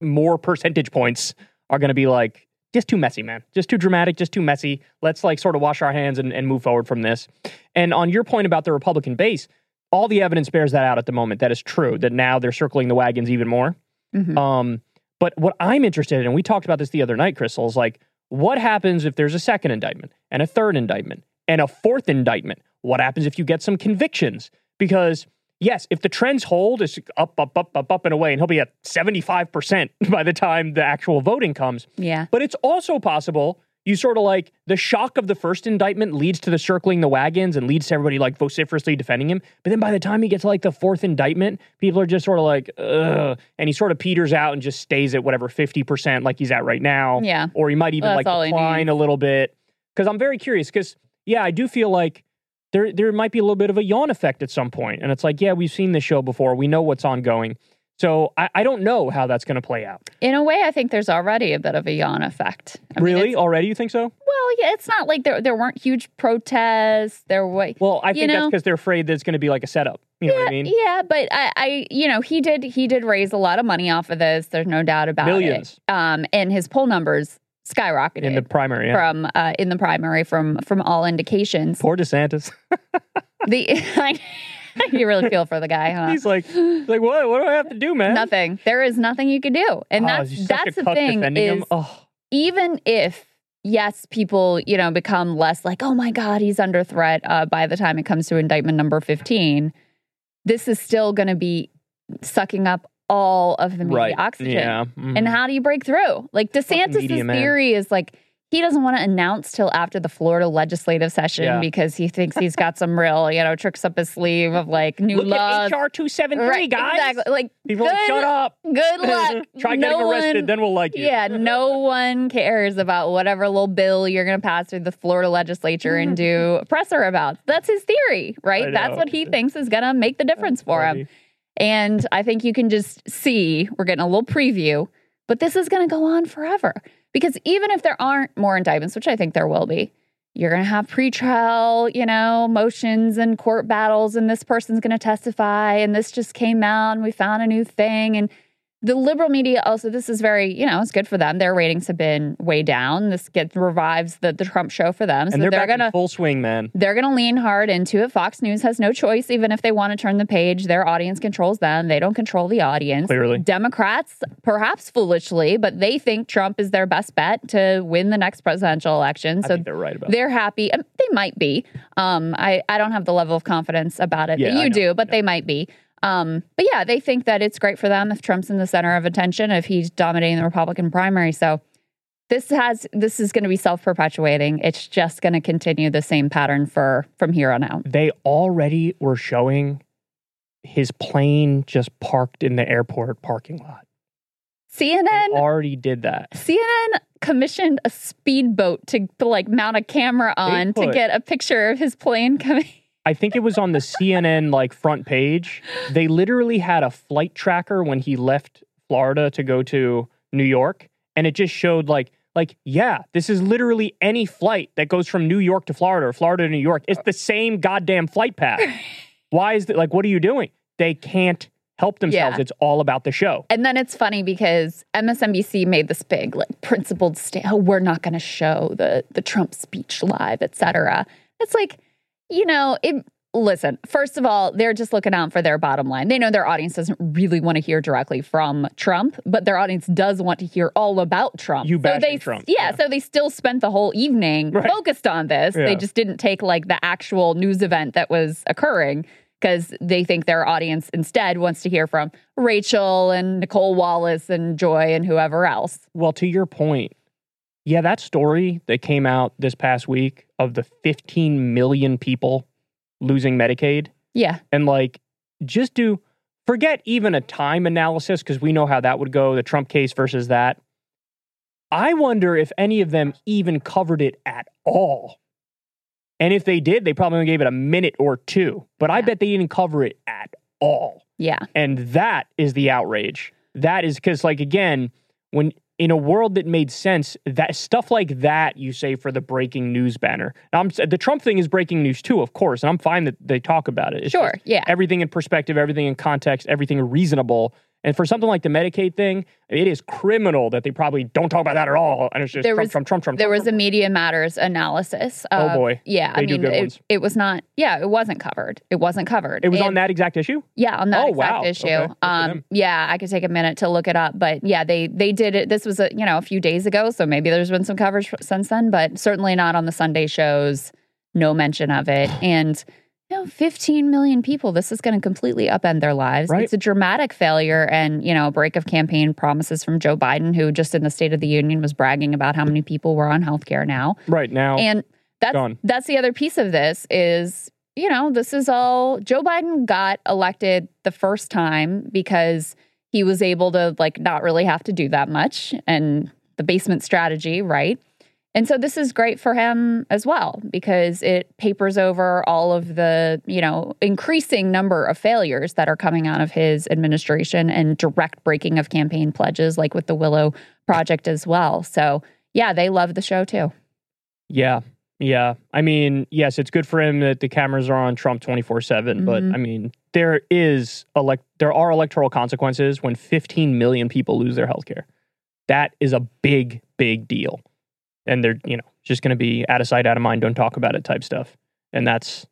more percentage points are going to be like, just too messy, man. Just too dramatic, just too messy. Let's like sort of wash our hands and, and move forward from this. And on your point about the Republican base, all the evidence bears that out at the moment. That is true, that now they're circling the wagons even more. Mhm. Um, but what I'm interested in, and we talked about this the other night, Krystal, is like, what happens if there's a second indictment and a third indictment and a fourth indictment? What happens if you get some convictions? Because yes, if the trends hold, it's up, up, up, up, up and away, and he'll be at 75% by the time the actual voting comes. Yeah. But it's also possible you sort of like the shock of the first indictment leads to the circling the wagons and leads to everybody like vociferously defending him. But then by the time he gets to like the fourth indictment, people are just sort of like, ugh. And he sort of peters out and just stays at whatever 50% like he's at right now. Yeah. Or he might even That's like decline a little bit. Because I'm very curious. Because, yeah, I do feel like there, there might be a little bit of a yawn effect at some point. And it's like, yeah, we've seen this show before. We know what's ongoing. So I, I don't know how that's going to play out. In a way, I think there's already a bit of a yawn effect. I really? it's- Already? You think so? well, yeah, it's not like there there weren't huge protests. There were. Well, I think that's because they're afraid that it's going to be like a setup. You know what I mean? Yeah, but I, I, you know, he did he did raise a lot of money off of this. There's no doubt about Millions. it. Um, and his poll numbers skyrocketed In the primary, yeah. from uh, in the primary from from all indications. Poor DeSantis. The you really feel for the guy, huh? He's like, he's like, what? What do I have to do, man? Nothing. There is nothing you can do, and Oh, that's that's the thing is. Oh, even if yes, people you know become less like, oh my god, he's under threat. Uh, by the time it comes to indictment number fifteen, this is still going to be sucking up all of the media right. oxygen. Yeah. And mhm. how do you break through? Like DeSantis' media, man. theory is like he doesn't want to announce till after the Florida legislative session Yeah. because he thinks he's got some real, you know, tricks up his sleeve of like new Look laws. HR two seven three, Right, guys. Exactly. Like People are like, shut up. good luck. Try no getting arrested, one- then we'll like you. yeah, no one cares about whatever little bill you're going to pass through the Florida legislature and do a presser about. That's his theory, right? That's what he thinks is going to make the difference for him. And I think you can just see, we're getting a little preview, but this is going to go on forever. Because even if there aren't more indictments, which I think there will be, you're going to have pretrial, you know, motions and court battles, and this person's going to testify, and this just came out, and we found a new thing. And the liberal media also this is very you know it's good for them. Their ratings have been way down. This gets revives the, the trump show for them. So and they're, they're back in gonna full swing, man. they're gonna lean hard into it. Fox news has no choice. Even if they want to turn the page their audience controls them. They don't control the audience. Clearly. democrats perhaps foolishly but they think trump is their best bet to win the next presidential election. So they're right about. they're happy. Um, they might be. Um, I, I don't have the level of confidence about it Yeah, that you know. do but they might be um, but yeah, they think that it's great for them if Trump's in the center of attention, if he's dominating the Republican primary. So this has this is going to be self perpetuating. It's just going to continue the same pattern for from here on out. they already were showing his plane just parked in the airport parking lot. They CNN already did that. CNN commissioned a speedboat to, to like mount a camera on to get a picture of his plane coming. I think it was on the CNN like front page. They literally had a flight tracker when he left Florida to go to New York, and it just showed like like yeah, this is literally any flight that goes from New York to Florida or Florida to New York. It's the same goddamn flight path. Why is it like what are you doing? They can't help themselves. Yeah. It's all about the show. And then it's funny because MSNBC made this big like principled stand. Oh, we're not going to show the the Trump speech live, etc. It's like, you know, it. Listen, first of all, they're just looking out for their bottom line. They know their audience doesn't really want to hear directly from Trump, but their audience does want to hear all about Trump. You so they, Trump, Yeah, yeah. so they still spent the whole evening Right. focused on this. Yeah. They just didn't take like the actual news event that was occurring because they think their audience instead wants to hear from Rachel and Nicolle Wallace and Joy and whoever else. Well, to your point, yeah, that story that came out this past week of the 15 million people losing Medicaid Yeah. and like just do forget even a time analysis because we know how that would go the Trump case versus that. I wonder if any of them even covered it at all. And if they did, they probably only gave it a minute or two. But I bet they didn't cover it at all. Yeah. And that is the outrage. That is because, like, again, when in a world that made sense, that stuff like that you say for the breaking news banner. Now, I'm, the Trump thing is breaking news too, of course, and I'm fine that they talk about it. It's Sure. Yeah. everything in perspective, everything in context, everything reasonable. And for something like the Medicaid thing, it is criminal that they probably don't talk about that at all. And it's just There Trump, was- Trump, Trump, Trump. There Trump, was a Media Matters analysis. Of, Oh, boy. Yeah. They I mean, it, it was not, yeah, it wasn't covered. It wasn't covered. It was on that exact issue. Yeah, on that Oh, exact wow. issue. Okay. Um, yeah, I could take a minute to look it up, but yeah, they they did it. This was a you know a few days ago, so maybe there's been some coverage since then, but certainly not on the Sunday shows. No mention of it, and know, 15 million people. This is going to completely upend their lives. Right. It's a dramatic failure, and you know, a break of campaign promises from Joe Biden, who just in the State of the Union was bragging about how many people were on health care now. Right now, And that's Gone. that's the other piece of this is, you know, this is all Joe Biden got elected the first time because he was able to like not really have to do that much and the basement strategy, right? And so this is great for him as well because it papers over all of the, you know, increasing number of failures that are coming out of his administration and direct breaking of campaign pledges like with the Willow project as well. So, yeah, they love the show too. Yeah. Yeah. I mean, yes, it's good for him that the cameras are on Trump 24/7, but Mhm. I mean, there is elect there are electoral consequences when 15 million people lose their health care. That is a big big deal. And they're, you know, just going to be out of sight out of mind, don't talk about it type stuff. And that's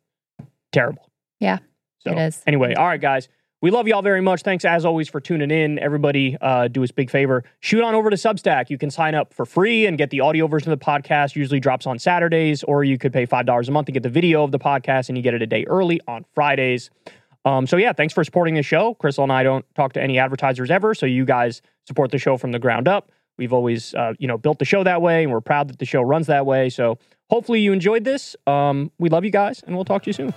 terrible. Yeah, So, it is. Anyway, all right guys. We love y'all very much. Thanks as always for tuning in. Everybody, uh, do us a big favor. Shoot on over to Substack. You can sign up for free and get the audio version of the podcast. Usually drops on Saturdays, or you could pay five dollars a month to get the video of the podcast, and you get it a day early on Fridays. Um, so yeah, thanks for supporting the show. Krystal and I don't talk to any advertisers ever, so you guys support the show from the ground up. We've always, uh, you know, built the show that way, and we're proud that the show runs that way. So hopefully you enjoyed this. Um, we love you guys, and we'll talk to you soon.